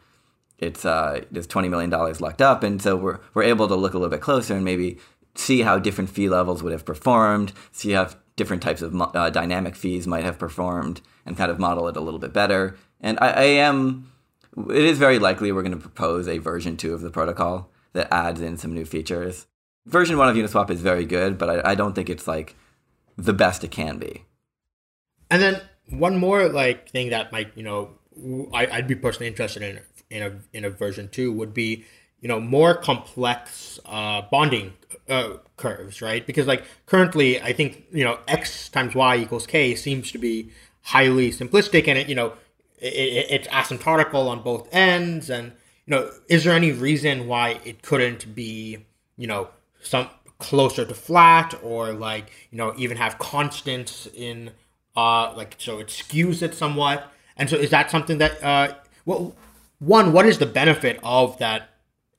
It's uh, there's twenty million dollars locked up, and so we're we're able to look a little bit closer and maybe see how different fee levels would have performed, see how different types of uh, dynamic fees might have performed, and kind of model it a little bit better. And I, I am, it is very likely we're going to propose a version two of the protocol that adds in some new features. Version one of Uniswap is very good, but I, I don't think it's like the best it can be. And then one more like thing that might you know I, I'd be personally interested in in a in a version two would be you know more complex uh, bonding uh, curves, right? Because like currently, I think you know x times y equals k seems to be highly simplistic, and it you know it, it, it's asymptotical on both ends, and you know is there any reason why it couldn't be you know some closer to flat or like you know even have constants in uh like so it skews it somewhat, and so is that something that uh well one what is the benefit of that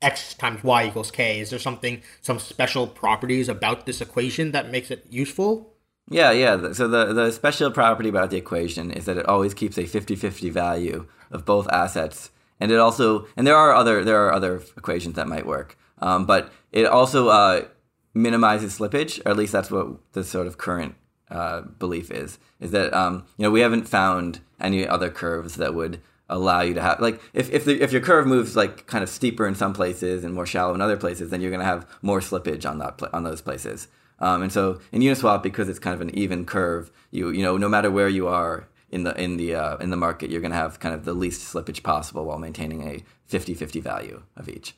x times y equals k. Is there something, some special properties about this equation that makes it useful? Yeah, yeah. So the, the special property about the equation is that it always keeps a 50-50 value of both assets. And it also, and there are other, there are other equations that might work. Um, but it also uh, minimizes slippage, or at least that's what the sort of current uh, belief is, is that, um, you know, we haven't found any other curves that would allow you to have like if if, the, if your curve moves like kind of steeper in some places and more shallow in other places, then you're going to have more slippage on that on those places. Um, and so in Uniswap, because it's kind of an even curve, you you know no matter where you are in the in the uh, in the market, you're going to have kind of the least slippage possible while maintaining a 50-50 value of each.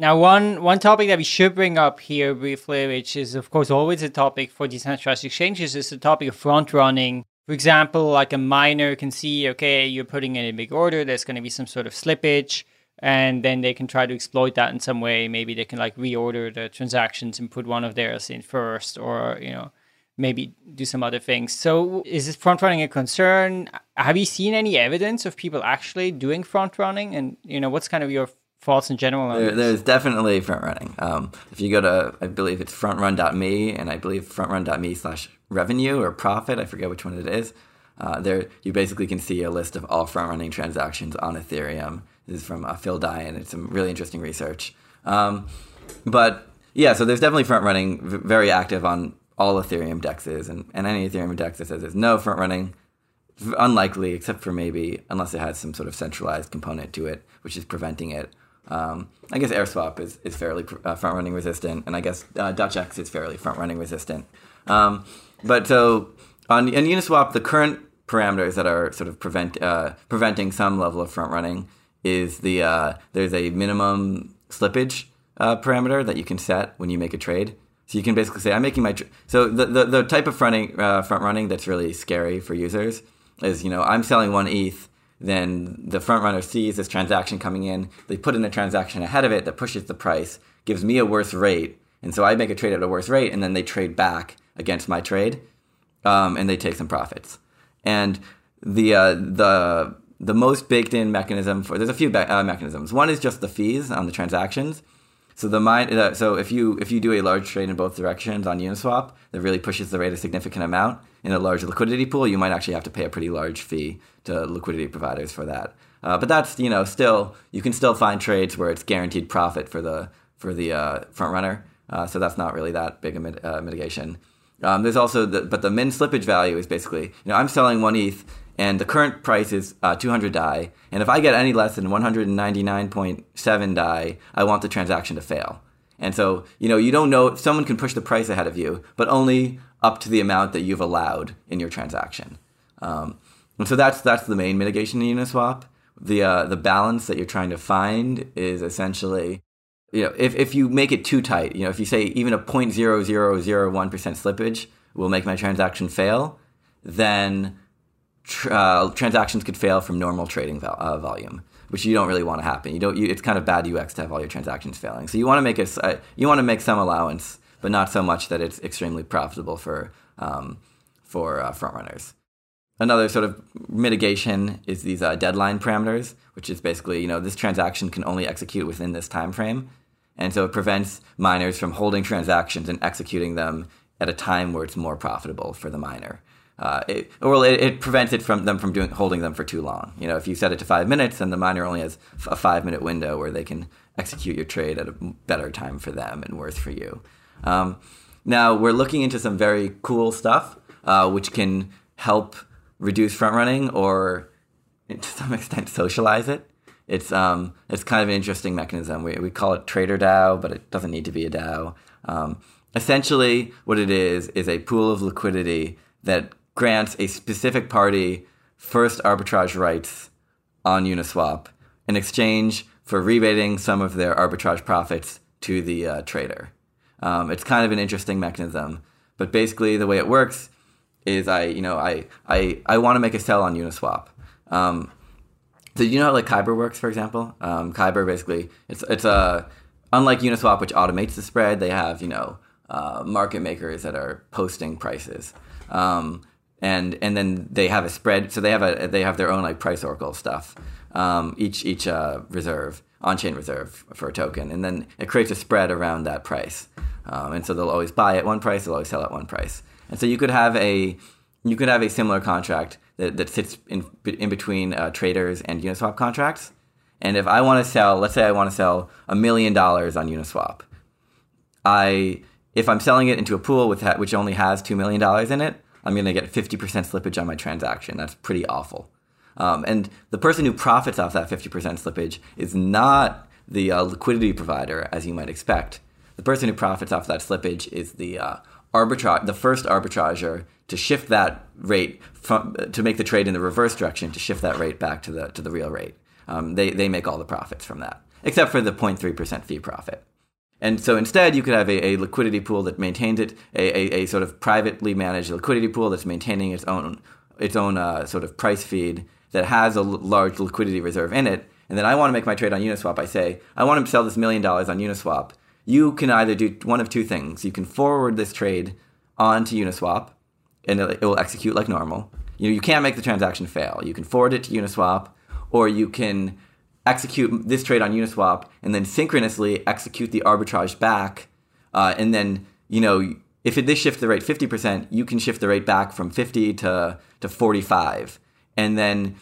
Now, one one topic that we should bring up here briefly, which is of course always a topic for decentralized exchanges, is the topic of front running for example, like a miner can see, okay, you're putting in a big order, there's going to be some sort of slippage, and then they can try to exploit that in some way. Maybe they can like reorder the transactions and put one of theirs in first, or you know, maybe do some other things. So, is this front running a concern? Have you seen any evidence of people actually doing front running? And you know, what's kind of your thoughts in general? There, there's definitely front running. Um, if you go to, I believe it's frontrun.me, and I believe frontrun.me slash revenue or profit. I forget which one it is. Uh, there, you basically can see a list of all front running transactions on Ethereum. This is from uh, Phil Daian. It's some really interesting research. Um, but yeah, so there's definitely front running, v- very active on all Ethereum dexes, and, and any Ethereum dex that says there's no front running, unlikely, except for maybe unless it has some sort of centralized component to it, which is preventing it. Um, I guess AirSwap is, is fairly uh, front running resistant, and I guess uh, DutchX is fairly front running resistant. Um, but so on in Uniswap, the current parameters that are sort of prevent uh, preventing some level of front running is the uh, there's a minimum slippage uh, parameter that you can set when you make a trade. So you can basically say, I'm making my. Tr-. So the, the, the type of fronting, uh, front running that's really scary for users is, you know, I'm selling one ETH, then the front runner sees this transaction coming in. They put in a transaction ahead of it that pushes the price, gives me a worse rate. And so I make a trade at a worse rate, and then they trade back against my trade, um, and they take some profits. And the uh, the the most baked in mechanism for there's a few uh, mechanisms. One is just the fees on the transactions. So the mine, uh, so if you if you do a large trade in both directions on Uniswap, that really pushes the rate a significant amount in a large liquidity pool. You might actually have to pay a pretty large fee to liquidity providers for that. Uh, but that's you know still you can still find trades where it's guaranteed profit for the for the uh, front runner. Uh, so that's not really that big a mit- mitigation. Um, there's also the, but the min slippage value is basically, you know, I'm selling one ETH and the current price is uh, 200 Dai. And if I get any less than 199.7 Dai, I want the transaction to fail. And so, you know, you don't know, someone can push the price ahead of you, but only up to the amount that you've allowed in your transaction. Um, and so that's that's the main mitigation in Uniswap. The uh, the balance that you're trying to find is essentially, you know, if, if you make it too tight, you know, if you say even a 0.0001% slippage will make my transaction fail, then tr- uh, transactions could fail from normal trading uh, volume which you don't really want to happen. You don't. You, it's kind of bad UX to have all your transactions failing. So you want to make a uh, you want to make some allowance, but not so much that it's extremely profitable for um, for uh. Another sort of mitigation is these uh, deadline parameters, which is basically you know this transaction can only execute within this time frame, and so it prevents miners from holding transactions and executing them at a time where it's more profitable for the miner uh, it, well, it, it, prevents it from them from doing holding them for too long. You know, if you set it to five minutes, then the miner only has a five minute window where they can execute your trade at a better time for them and worse for you. Um, now we're looking into some very cool stuff, uh, which can help reduce front running or, to some extent, socialize it. It's um, it's kind of an interesting mechanism. We we call it Trader DAO, but it doesn't need to be a DAO. Um, essentially, what it is is a pool of liquidity that grants a specific party first arbitrage rights on Uniswap in exchange for rebating some of their arbitrage profits to the uh, trader. Um, it's kind of an interesting mechanism, but basically the way it works is I, you know, I, I, I want to make a sell on Uniswap. Um, so you know how like Kyber works, for example? Um, Kyber basically, it's, it's a, unlike Uniswap, which automates the spread, they have, you know, uh, market makers that are posting prices. Um, and and then they have a spread. So they have a they have their own like price oracle stuff. Um, each each uh, reserve on chain reserve for a token, and then it creates a spread around that price. Um, and so they'll always buy at one price, they'll always sell at one price. And so you could have a you could have a similar contract that, that sits in in between uh, traders and Uniswap contracts. And if I want to sell, let's say I want to sell a million dollars on Uniswap, I if I'm selling it into a pool with which only has two million dollars in it, I'm going to get 50% slippage on my transaction. That's pretty awful. Um, and the person who profits off that 50% slippage is not the uh, liquidity provider, as you might expect. The person who profits off that slippage is the uh, arbitrage, the first arbitrager to shift that rate from, to make the trade in the reverse direction to shift that rate back to the to the real rate. Um, they they make all the profits from that, except for the 0.3% fee profit. And so instead, you could have a, a liquidity pool that maintains it, a, a, a, sort of privately managed liquidity pool that's maintaining its own its own uh, sort of price feed that has a l- large liquidity reserve in it. And then I want to make my trade on Uniswap. I say I want to sell this million dollars on Uniswap. You can either do one of two things. You can forward this trade onto Uniswap, and it will execute like normal. You know, you can't make the transaction fail. You can forward it to Uniswap, or you can execute this trade on Uniswap and then synchronously execute the arbitrage back. Uh, and then, you know, if it, this shifts the rate 50%, you can shift the rate back from 50 to, to 45. And then,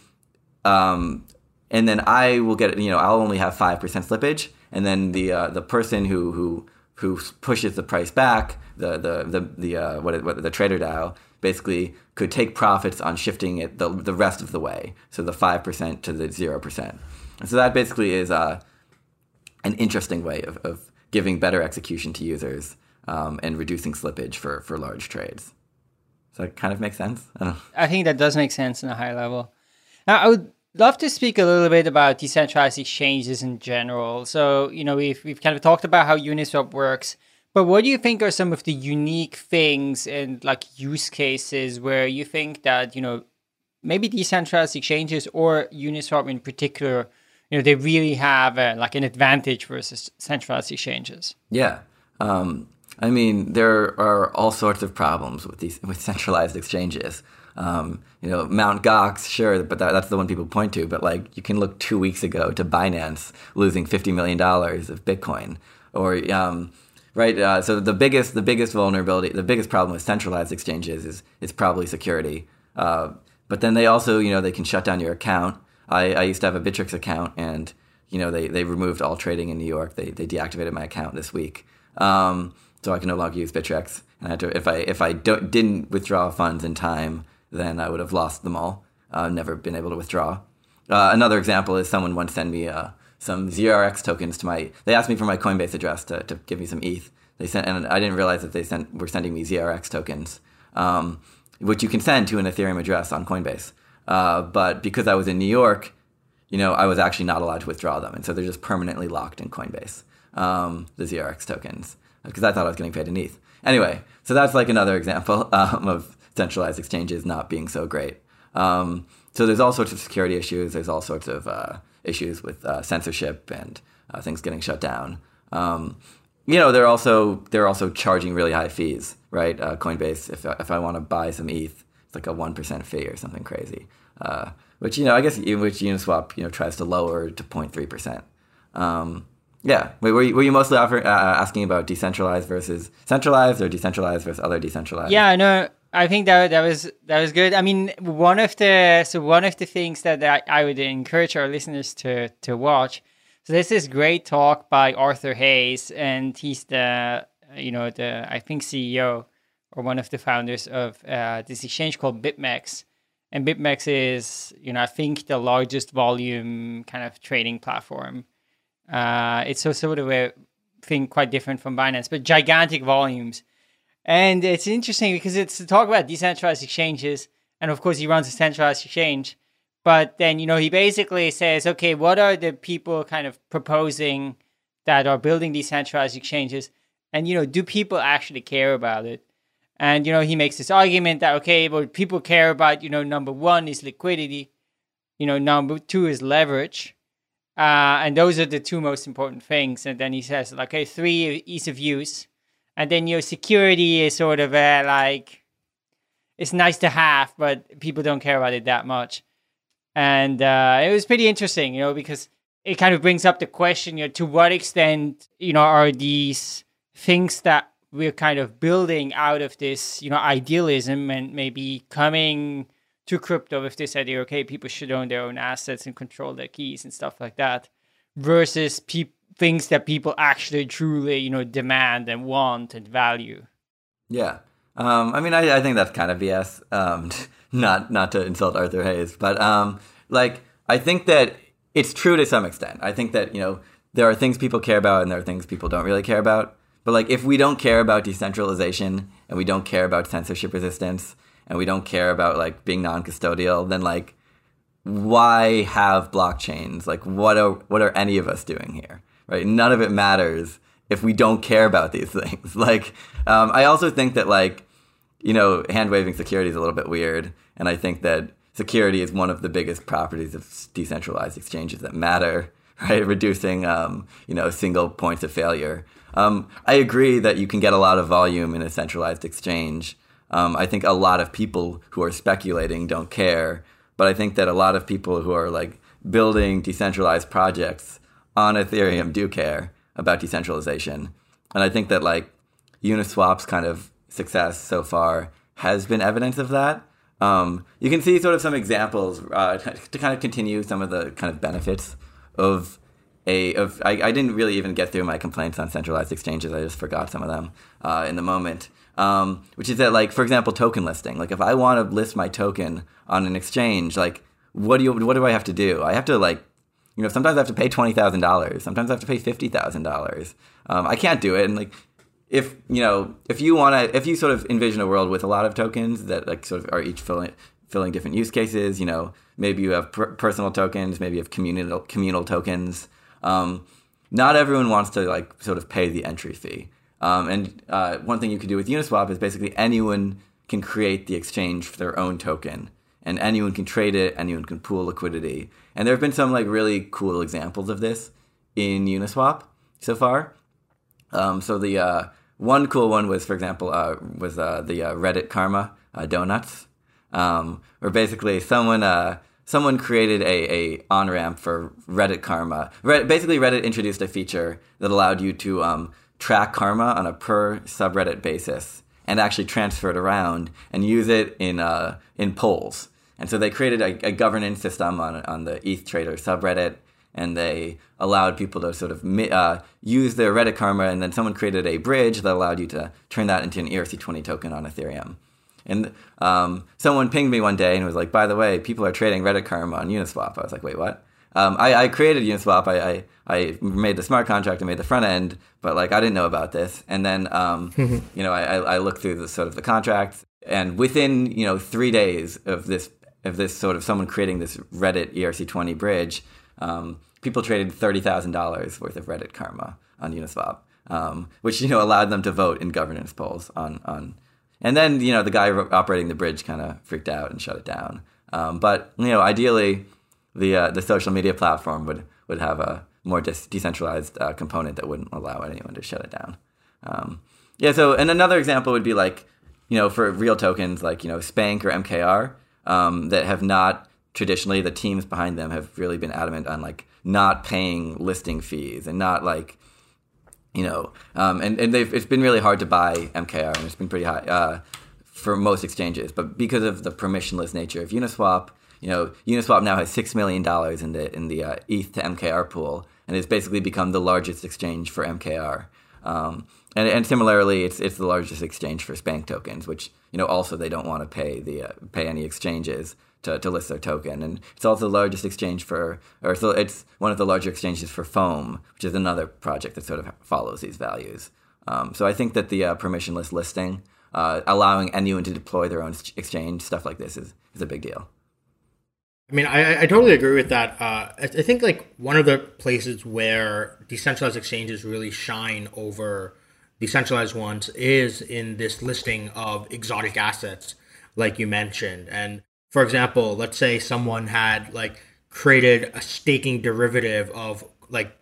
um, and then I will get, you know, I'll only have 5% slippage. And then the, uh, the person who, who, who pushes the price back, the, the, the, the, uh, what, what, the trader DAO, basically could take profits on shifting it the, the rest of the way. So the 5% to the 0%. And so that basically is uh, an interesting way of, of giving better execution to users um, and reducing slippage for, for large trades. Does that kind of make sense? I, I think that does make sense in a high level. Now, I would love to speak a little bit about decentralized exchanges in general. So, you know, we've, we've kind of talked about how Uniswap works, but what do you think are some of the unique things and like use cases where you think that, you know, maybe decentralized exchanges or Uniswap in particular you know they really have a, like an advantage versus centralized exchanges. Yeah, um, I mean there are all sorts of problems with these with centralized exchanges. Um, you know, Mount Gox, sure, but that, that's the one people point to. But like, you can look two weeks ago to Binance losing fifty million dollars of Bitcoin, or um, right. Uh, so the biggest, the biggest vulnerability, the biggest problem with centralized exchanges is is probably security. Uh, but then they also, you know, they can shut down your account. I, I used to have a Bittrex account, and you know they, they removed all trading in New York. They, they deactivated my account this week, um, so I can no longer use Bittrex. And I had to, if I if I didn't withdraw funds in time, then I would have lost them all. uh, never been able to withdraw. Uh, another example is someone once sent me uh, some ZRX tokens to my. They asked me for my Coinbase address to, to give me some ETH. They sent, and I didn't realize that they sent were sending me ZRX tokens, um, which you can send to an Ethereum address on Coinbase. Uh, but because I was in New York, you know, I was actually not allowed to withdraw them, and so they're just permanently locked in Coinbase, um, the ZRX tokens, because I thought I was getting paid in ETH. Anyway, so that's like another example um, of centralized exchanges not being so great. Um, so there's all sorts of security issues. There's all sorts of uh, issues with uh, censorship and uh, things getting shut down. Um, you know, they're also they're also charging really high fees, right? Uh, Coinbase, if if I want to buy some ETH, it's like a one percent fee or something crazy. Uh, which you know, I guess which Uniswap you know tries to lower to 0.3 percent. Um, yeah, Wait, were you, were you mostly offer, uh, asking about decentralized versus centralized, or decentralized versus other decentralized? Yeah, no, I think that that was that was good. I mean, one of the so one of the things that I, I would encourage our listeners to to watch. So this great talk by Arthur Hayes, and he's the you know the I think CEO or one of the founders of uh, this exchange called BitMEX. And BitMEX is you know I think the largest volume kind of trading platform. Uh, it's also sort of a thing quite different from Binance, but gigantic volumes and it's interesting because it's to talk about decentralized exchanges. And of course, he runs a centralized exchange. But then, you know, he basically says, okay, what are the people kind of proposing that are building decentralized exchanges? And, you know, do people actually care about it? And, you know, he makes this argument that, okay, but people care about, you know, number one is liquidity, you know, number two is leverage. Uh, and those are the two most important things. And then he says, like, okay, three, ease of use and then your security is sort of uh, like it's nice to have, but people don't care about it that much. And uh, it was pretty interesting, you know, because it kind of brings up the question, you know, to what extent, you know, are these things that we're kind of building out of this, you know, idealism and maybe coming to crypto with this idea, okay, people should own their own assets and control their keys and stuff like that, versus people things that people actually truly you know demand and want and value. Yeah. Um, i mean I, I think that's kind of bs um, not not to insult arthur hayes but um, like i think that it's true to some extent. I think that you know there are things people care about and there are things people don't really care about. But like if we don't care about decentralization and we don't care about censorship resistance and we don't care about like being non-custodial then like why have blockchains? Like what are what are any of us doing here right? None of it matters if we don't care about these things. Like, um, I also think that like, you know, hand waving security is a little bit weird, and I think that security is one of the biggest properties of decentralized exchanges that matter, right? Reducing, um, you know, single points of failure. Um, I agree that you can get a lot of volume in a centralized exchange. Um, I think a lot of people who are speculating don't care, but I think that a lot of people who are like building decentralized projects on Ethereum do care about decentralization. And I think that like Uniswap's kind of success so far has been evidence of that. Um, you can see sort of some examples uh, to kind of continue some of the kind of benefits of a of I, I didn't really even get through my complaints on centralized exchanges. I just forgot some of them uh, in the moment. Um, which is that like for example token listing. Like if I want to list my token on an exchange, like what do you what do I have to do? I have to like you know, sometimes I have to pay twenty thousand dollars. Sometimes I have to pay fifty thousand um, dollars. I can't do it. And like, if you know, if you want to, if you sort of envision a world with a lot of tokens that like sort of are each filling filling different use cases, you know, maybe you have per- personal tokens, maybe you have communal communal tokens. Um, not everyone wants to like sort of pay the entry fee. Um, and uh, one thing you could do with Uniswap is basically anyone can create the exchange for their own token and anyone can trade it, anyone can pool liquidity. And there have been some like really cool examples of this in Uniswap so far. Um, so the uh, one cool one was, for example, uh, was uh, the uh, Reddit Karma uh, donuts, um, where basically someone uh, someone created a, a on ramp for Reddit Karma. Reddit, basically, Reddit introduced a feature that allowed you to um, track karma on a per subreddit basis and actually transfer it around and use it in in polls. And so they created a, a governance system on, on the ETH Trader subreddit, and they allowed people to sort of uh, use their Reddit Karma, and then someone created a bridge that allowed you to turn that into an ERC20 token on Ethereum. And um, someone pinged me one day and was like, "By the way, people are trading Reddit Karma on Uniswap." I was like, "Wait, what?" Um, I, I, created Uniswap. I, I, I, made the smart contract. I made the front end, but like I didn't know about this. And then um, you know I, I looked through the sort of the contracts, and within you know three days of this of this sort of someone creating this Reddit ERC20 bridge, um, people traded thirty thousand dollars worth of Reddit Karma on Uniswap, um, which you know allowed them to vote in governance polls on on. And then you know the guy operating the bridge kind of freaked out and shut it down. Um, but you know ideally the uh, the social media platform would would have a more dis- decentralized uh, component that wouldn't allow anyone to shut it down. Um, yeah. So, and another example would be like, you know, for real tokens like you know Spank or MKR um, that have not traditionally the teams behind them have really been adamant on like not paying listing fees and not like you know um, and and they've it's been really hard to buy MKR and it's been pretty high uh, for most exchanges but because of the permissionless nature of Uniswap you know, Uniswap now has six million dollars in the in the uh, ETH to MKR pool, and it's basically become the largest exchange for MKR. Um, and, and similarly, it's it's the largest exchange for Spank tokens, which you know also they don't want to pay the uh, pay any exchanges to, to list their token, and it's also the largest exchange for, or so it's one of the larger exchanges for Foam, which is another project that sort of follows these values. Um, so I think that the uh, permissionless listing, uh, allowing anyone to deploy their own exchange, stuff like this is is a big deal. I mean, I, I totally agree with that. Uh, I, I think like one of the places where decentralized exchanges really shine over decentralized ones is in this listing of exotic assets, like you mentioned. And for example, let's say someone had like created a staking derivative of like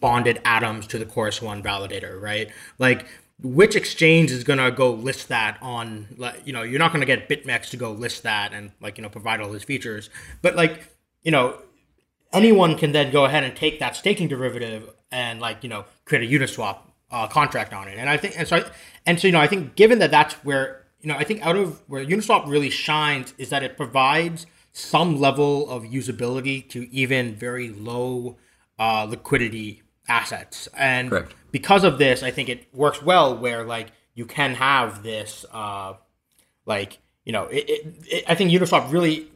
bonded atoms to the Chorus One validator, right? Like which exchange is going to go list that on like you know you're not going to get bitmex to go list that and like you know provide all these features but like you know anyone can then go ahead and take that staking derivative and like you know create a uniswap uh, contract on it. And i think and so I, and so you know i think given that that's where you know i think out of where uniswap really shines is that it provides some level of usability to even very low uh, liquidity assets. And Correct. because of this, I think it works well where like you can have this, uh, like you know, it, it, it, I think Uniswap really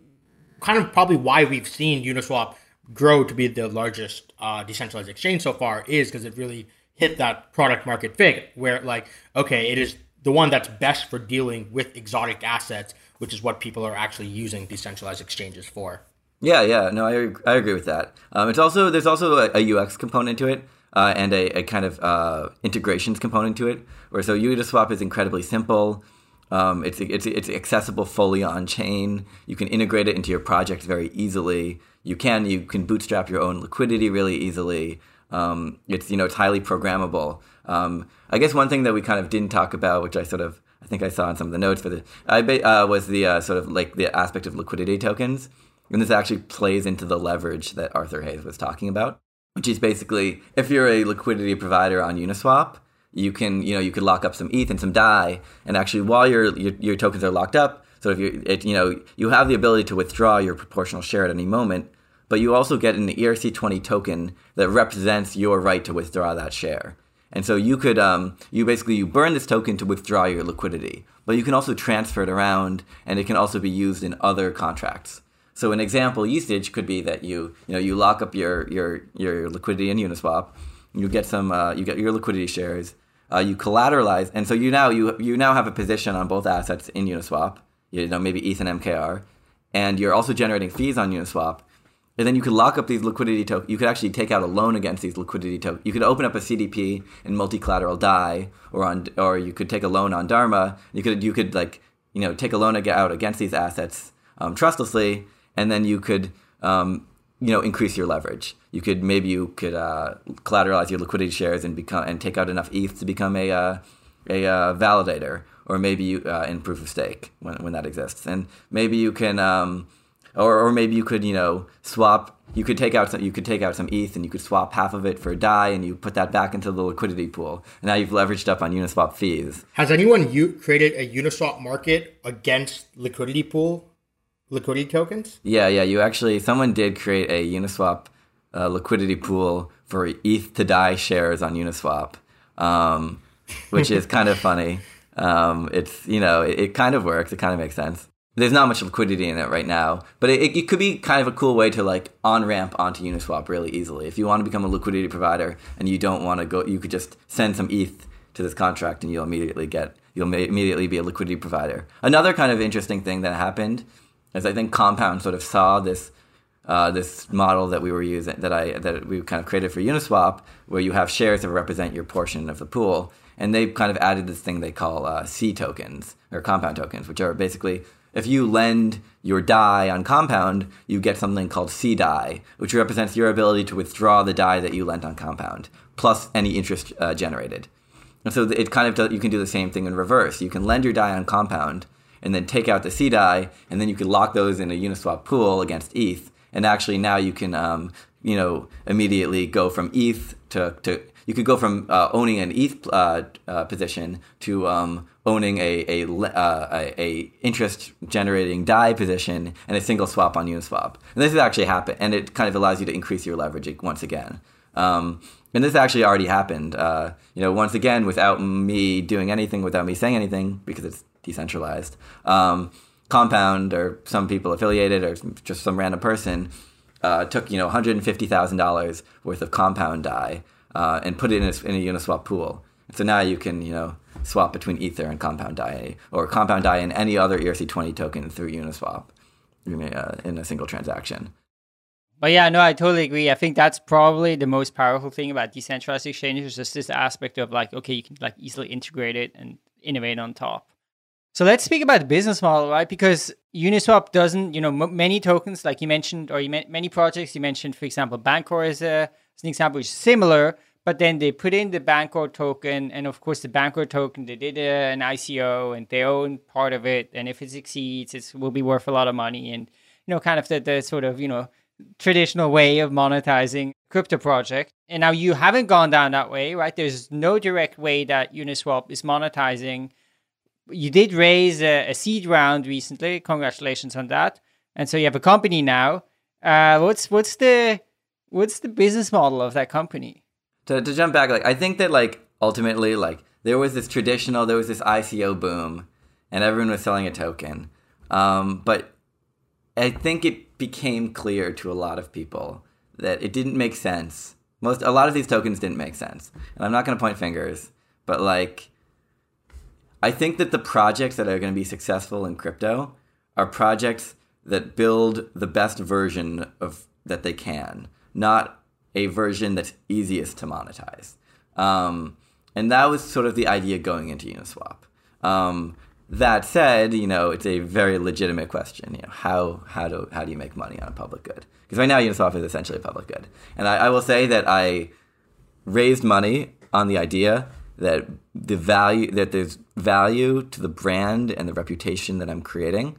kind of probably why we've seen Uniswap grow to be the largest uh, decentralized exchange so far is because it really hit that product market fit where like okay, it is the one that's best for dealing with exotic assets, which is what people are actually using decentralized exchanges for. Yeah, yeah, no, I, I agree with that. Um, it's also there's also a, a UX component to it uh, and a, a, kind of uh, integrations component to it. Where so Uniswap is incredibly simple. Um, it's, it's it's accessible fully on chain. You can integrate it into your project very easily. You can you can bootstrap your own liquidity really easily. Um, it's you know it's highly programmable. Um, I guess one thing that we kind of didn't talk about, which I sort of I think I saw in some of the notes for the I uh, was the uh, sort of like the aspect of liquidity tokens, and this actually plays into the leverage that Arthur Hayes was talking about which is basically if you're a liquidity provider on Uniswap, you can you know you could lock up some ETH and some DAI, and actually while your your, your tokens are locked up, so if you it, you know you have the ability to withdraw your proportional share at any moment, but you also get an ERC20 token that represents your right to withdraw that share. And so you could um, you basically you burn this token to withdraw your liquidity, but you can also transfer it around, and it can also be used in other contracts. So an example usage could be that you you know you lock up your your your liquidity in Uniswap, you get some uh, you get your liquidity shares, uh, you collateralize, and so you now you you now have a position on both assets in Uniswap. You know maybe ETH and MKR, and you're also generating fees on Uniswap. And then you could lock up these liquidity tokens. You could actually take out a loan against these liquidity tokens. You could open up a CDP in multi-collateral DAI, or on, or you could take a loan on Dharma. You could, you could like, you know, take a loan out against these assets um, trustlessly, and then you could um, you know increase your leverage. You could maybe you could uh, collateralize your liquidity shares and become and take out enough ETH to become a uh, a uh, validator, or maybe you uh, in proof of stake when when that exists, and maybe you can. Um, or, or maybe you could, you know, swap. You could take out some. You could take out some ETH, and you could swap half of it for a DAI, and you put that back into the liquidity pool. And now you've leveraged up on Uniswap fees. Has anyone u- created a Uniswap market against liquidity pool liquidity tokens? Yeah, yeah. You actually, someone did create a Uniswap uh, liquidity pool for ETH to DAI shares on Uniswap, um, which is kind of funny. Um, it's you know it, it, kind of works. It kind of makes sense. There's not much liquidity in it right now, but it, it could be kind of a cool way to like on ramp onto Uniswap really easily. If you want to become a liquidity provider and you don't want to go, you could just send some ETH to this contract and you'll immediately get you'll immediately be a liquidity provider. Another kind of interesting thing that happened is I think Compound sort of saw this uh, this model that we were using that I that we kind of created for Uniswap, where you have shares that represent your portion of the pool, and they kind of added this thing they call uh, C tokens or compound tokens, which are basically if you lend your DAI on compound, you get something called C DAI, which represents your ability to withdraw the DAI that you lent on compound, plus any interest uh, generated. And so it kind of does, you can do the same thing in reverse. You can lend your DAI on compound and then take out the C DAI, and then you can lock those in a Uniswap pool against ETH. And actually, now you can, um, you know, immediately go from ETH to, to you could go from uh, owning an ETH uh, uh, position to um, owning a a, uh, a, a interest generating DAI position and a single swap on Uniswap. And this has actually happened, and it kind of allows you to increase your leverage once again. Um, and this actually already happened. Uh, you know, once again, without me doing anything, without me saying anything, because it's decentralized. Um, Compound or some people affiliated or just some random person uh, took you know one hundred and fifty thousand dollars worth of Compound DAI uh, and put it in a, in a Uniswap pool. So now you can you know swap between Ether and Compound DAI or Compound DAI and any other ERC20 token through Uniswap in a, uh, in a single transaction. But yeah, no, I totally agree. I think that's probably the most powerful thing about decentralized exchanges, just this aspect of like, okay, you can like easily integrate it and innovate on top. So let's speak about the business model, right? Because Uniswap doesn't, you know, m- many tokens, like you mentioned, or you met many projects. You mentioned, for example, Bancor is, a, as an example, which is similar, but then they put in the Bancor token, and of course, the Bancor token, they did a, an ICO, and they own part of it. And if it succeeds, it will be worth a lot of money, and you know, kind of the, the sort of you know traditional way of monetizing crypto project. And now you haven't gone down that way, right? There's no direct way that Uniswap is monetizing. You did raise a, a seed round recently. Congratulations on that. And so you have a company now. Uh, what's what's the what's the business model of that company? To to jump back, like I think that like ultimately like there was this traditional, there was this ICO boom, and everyone was selling a token. Um, but I think it became clear to a lot of people that it didn't make sense. Most a lot of these tokens didn't make sense. And I'm not going to point fingers, but like I think that the projects that are going to be successful in crypto are projects that build the best version of that they can, not a version that's easiest to monetize. Um, and that was sort of the idea going into Uniswap. Um, that said, you know, it's a very legitimate question. You know, how how do how do you make money on a public good? Because right now Uniswap is essentially a public good, and I, I will say that I raised money on the idea that the value that there's value to the brand and the reputation that I'm creating,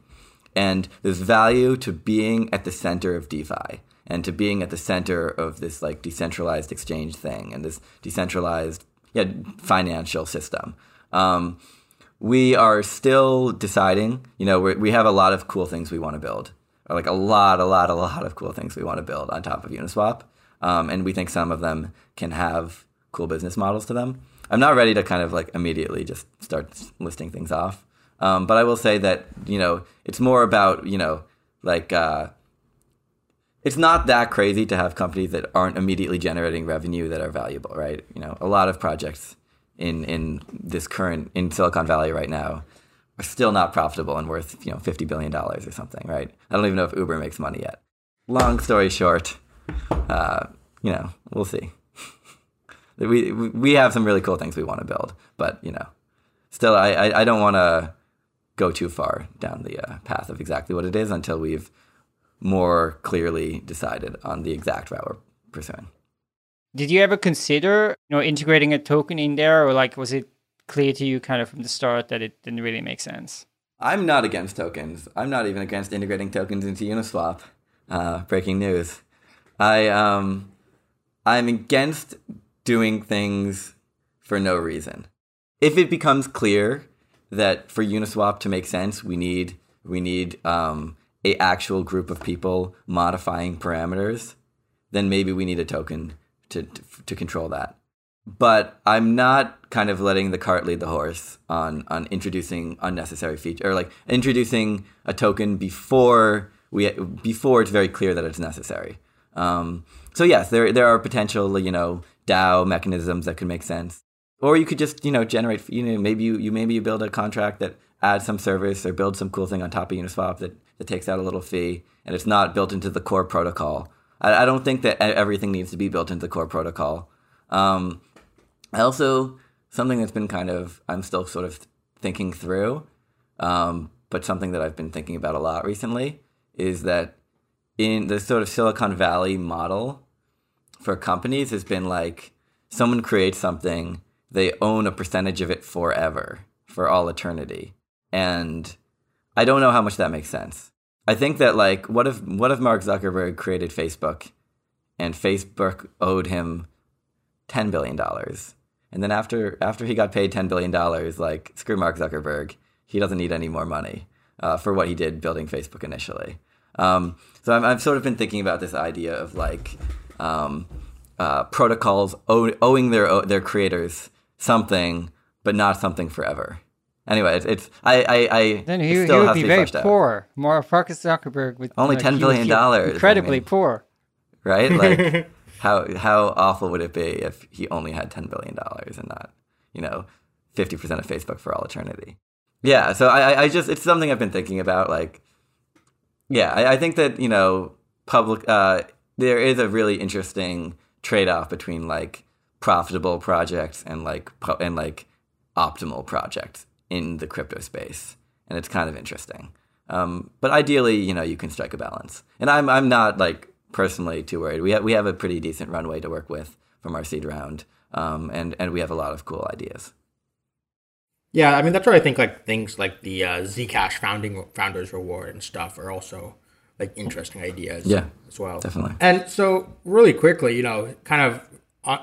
and there's value to being at the center of DeFi and to being at the center of this like decentralized exchange thing and this decentralized yeah financial system. Um, we are still deciding. You know, we have a lot of cool things we want to build, like a lot, a lot, a lot of cool things we want to build on top of Uniswap, um, and we think some of them can have cool business models to them. I'm not ready to kind of like immediately just start listing things off, um, but I will say that you know it's more about you know like. Uh, it's not that crazy to have companies that aren't immediately generating revenue that are valuable, right? You know, a lot of projects in in this current in Silicon Valley right now are still not profitable and worth you know fifty billion dollars or something, right? I don't even know if Uber makes money yet. Long story short, uh, you know, we'll see. we we have some really cool things we want to build, but you know, still, I I, I don't want to go too far down the uh, path of exactly what it is until we've more clearly decided on the exact route we're pursuing. Did you ever consider, you know, integrating a token in there, or like was it clear to you kind of from the start that it didn't really make sense? I'm not against tokens. I'm not even against integrating tokens into Uniswap. Uh, breaking news. I um, I'm against doing things for no reason. If it becomes clear that for Uniswap to make sense, we need we need um, a actual group of people modifying parameters, then maybe we need a token to, to, to control that. but I'm not kind of letting the cart lead the horse on on introducing unnecessary feature or like introducing a token before we before it's very clear that it's necessary. Um, so yes, there there are potential you know DAO mechanisms that could make sense, or you could just you know generate you know maybe you, you maybe you build a contract that adds some service or build some cool thing on top of Uniswap that that takes out a little fee and it's not built into the core protocol. I, I don't think that everything needs to be built into the core protocol. Um, I also something that's been kind of I'm still sort of thinking through, um, but something that I've been thinking about a lot recently is that in the sort of Silicon Valley model for companies has been like someone creates something, they own a percentage of it forever, for all eternity. And I don't know how much that makes sense. I think that like what if what if Mark Zuckerberg created Facebook and Facebook owed him 10 billion dollars and then after after he got paid ten billion dollars, like screw Mark Zuckerberg, he doesn't need any more money uh, for what he did building Facebook initially. Um, so i have sort of been thinking about this idea of like um, uh, protocols ow- owing their their creators something, but not something forever. Anyway, it's, it's I I, I then he, he would be very poor. More Mark Zuckerberg with only ten billion dollars, incredibly I mean, poor, right? Like. How how awful would it be if he only had ten billion dollars and not, you know, fifty percent of Facebook for all eternity? Yeah, so I I just it's something I've been thinking about. Like, yeah, I, I think that you know public uh, there is a really interesting trade off between like profitable projects and like and like optimal projects in the crypto space, and it's kind of interesting. Um, but ideally, you know, you can strike a balance. And I'm I'm not like personally too worried. We have we have a pretty decent runway to work with from our seed round, um, and and we have a lot of cool ideas. Yeah, I mean that's where I think like things like the uh, Zcash founding founders reward and stuff are also like interesting ideas. Yeah, as well, definitely. And so really quickly, you know, kind of uh,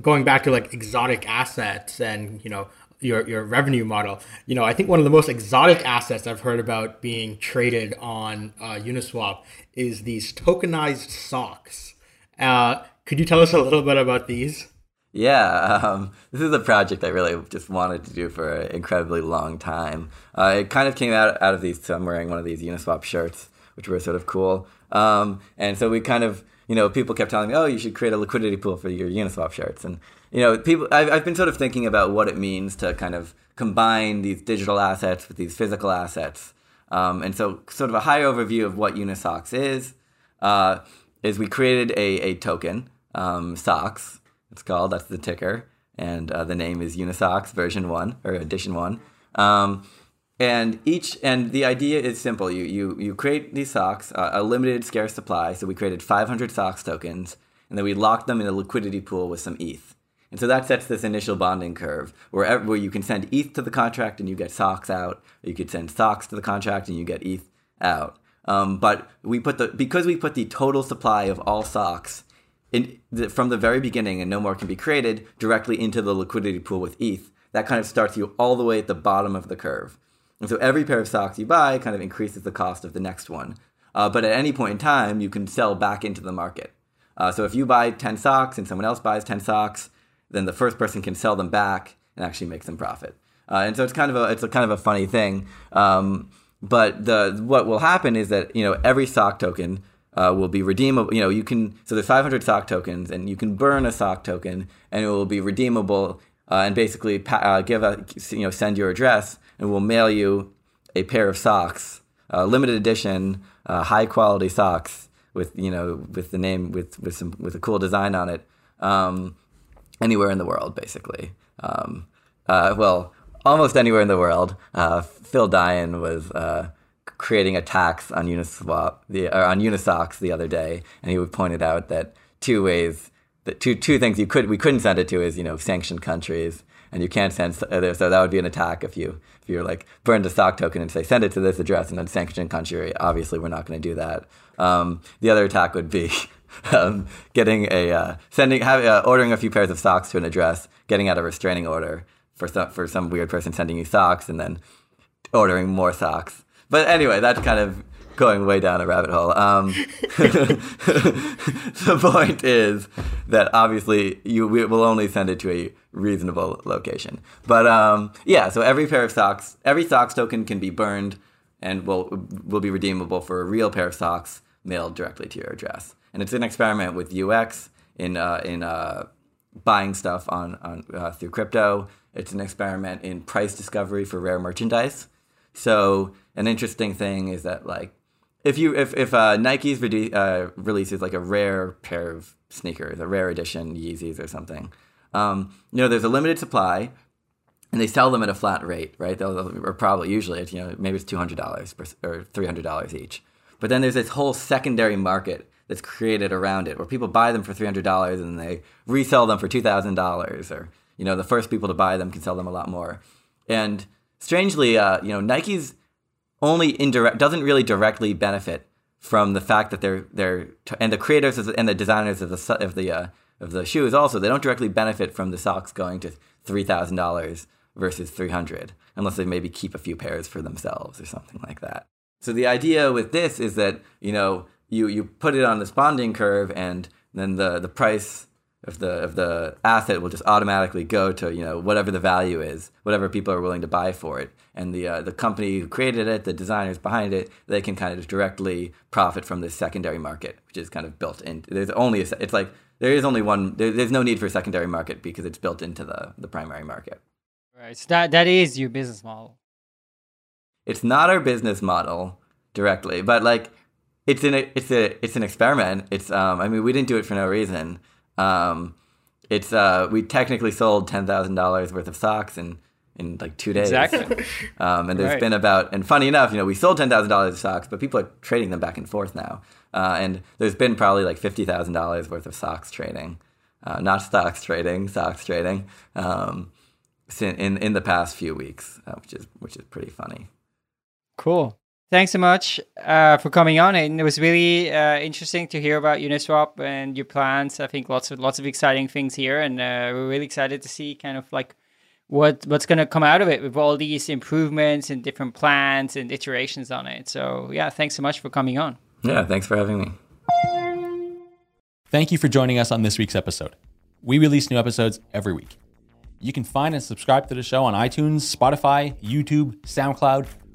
going back to like exotic assets and you know your your revenue model. You know, I think one of the most exotic assets I've heard about being traded on uh, Uniswap is these tokenized socks. Uh, could you tell us a little bit about these? Yeah, um, this is a project I really just wanted to do for an incredibly long time. Uh, it kind of came out out of these. So I'm wearing one of these Uniswap shirts, which were sort of cool. Um, and so we kind of, you know, people kept telling me, "Oh, you should create a liquidity pool for your Uniswap shirts." And you know, people. I've, I've been sort of thinking about what it means to kind of combine these digital assets with these physical assets. Um, and so, sort of a high overview of what Unisocks is uh, is we created a, a token, um, Socks. It's called. That's the ticker, and uh, the name is Unisocks version one or edition one. Um, and each and the idea is simple. You you you create these socks, uh, a limited scarce supply. So we created 500 socks tokens, and then we locked them in a liquidity pool with some ETH. And so that sets this initial bonding curve where, where you can send ETH to the contract and you get socks out. Or you could send socks to the contract and you get ETH out. Um, but we put the because we put the total supply of all socks in the, from the very beginning and no more can be created directly into the liquidity pool with ETH. That kind of starts you all the way at the bottom of the curve. And so every pair of socks you buy kind of increases the cost of the next one. Uh, but at any point in time, you can sell back into the market. Uh, so if you buy 10 socks and someone else buys 10 socks, then the first person can sell them back and actually make some profit. Uh, and so it's kind of a it's a kind of a funny thing. Um, but the what will happen is that you know every sock token uh, will be redeemable. You know you can so there's 500 sock tokens and you can burn a sock token and it will be redeemable uh, and basically pa- uh, give a you know send your address and we'll mail you a pair of socks, uh, limited edition, uh, high quality socks with you know with the name with with some with a cool design on it. Um, anywhere in the world, basically. Um, uh, well, almost anywhere in the world. Uh, Phil Daian was uh, creating a tax on Uniswap, the, or on Unisocks the other day, and he pointed out that two ways, that two two things you could we couldn't send it to is you know sanctioned countries, and you can't send so that would be an attack if you if you're like burned a sock token and say send it to this address and then sanction country. Obviously, we're not going to do that. Um, the other attack would be um, getting a uh, sending have, uh, ordering a few pairs of socks to an address, getting out a restraining order for some for some weird person sending you socks, and then ordering more socks. But anyway, that's kind of going way down a rabbit hole. Um, the point is that obviously you we will only send it to a reasonable location. But um, yeah, so every pair of socks, every socks token can be burned and will will be redeemable for a real pair of socks mailed directly to your address. And it's an experiment with UX in uh, in uh, buying stuff on on uh, through crypto. It's an experiment in price discovery for rare merchandise. So an interesting thing is that like if you if if uh, Nike's uh, releases like a rare pair of sneakers, a rare edition Yeezys or something, um, you know, there's a limited supply, and they sell them at a flat rate, right? They'll, or probably usually you know maybe it's two hundred dollars or three hundred dollars each. But then there's this whole secondary market that's created around it, where people buy them for three hundred dollars and they resell them for two thousand dollars, or you know the first people to buy them can sell them a lot more. And strangely, uh, you know, Nike's only indirect doesn't really directly benefit from the fact that they're they're and the creators and the designers of the of the uh, of the shoes also they don't directly benefit from the socks going to three thousand dollars versus three hundred unless they maybe keep a few pairs for themselves or something like that. So the idea with this is that you know you you put it on this bonding curve and then the the price of the of the asset will just automatically go to you know whatever the value is, whatever people are willing to buy for it, and the uh, the company who created it, the designers behind it, they can kind of directly profit from this secondary market, which is kind of built in. There's only a, it's like there is only one. There, there's no need for a secondary market because it's built into the the primary market. Right. So that that is your business model. It's not our business model directly, but like it's an it's a it's an experiment. It's um I mean we didn't do it for no reason. Um, it's uh, we technically sold ten thousand dollars worth of socks in in like two days. Exactly. Um, and there's Right. been about and funny enough, you know, we sold ten thousand dollars of socks, but people are trading them back and forth now. Uh, and there's been probably like fifty thousand dollars worth of socks trading, uh, not stocks trading, socks trading, um, in in the past few weeks, uh, which is which is pretty funny. Cool. Thanks so much uh, for coming on, and it was really uh, interesting to hear about Uniswap and your plans. I think lots of lots of exciting things here, and uh, we're really excited to see kind of like what what's going to come out of it with all these improvements and different plans and iterations on it. So yeah, thanks so much for coming on. Yeah, thanks for having me. Thank you for joining us on this week's episode. We release new episodes every week. You can find and subscribe to the show on iTunes, Spotify, YouTube, SoundCloud,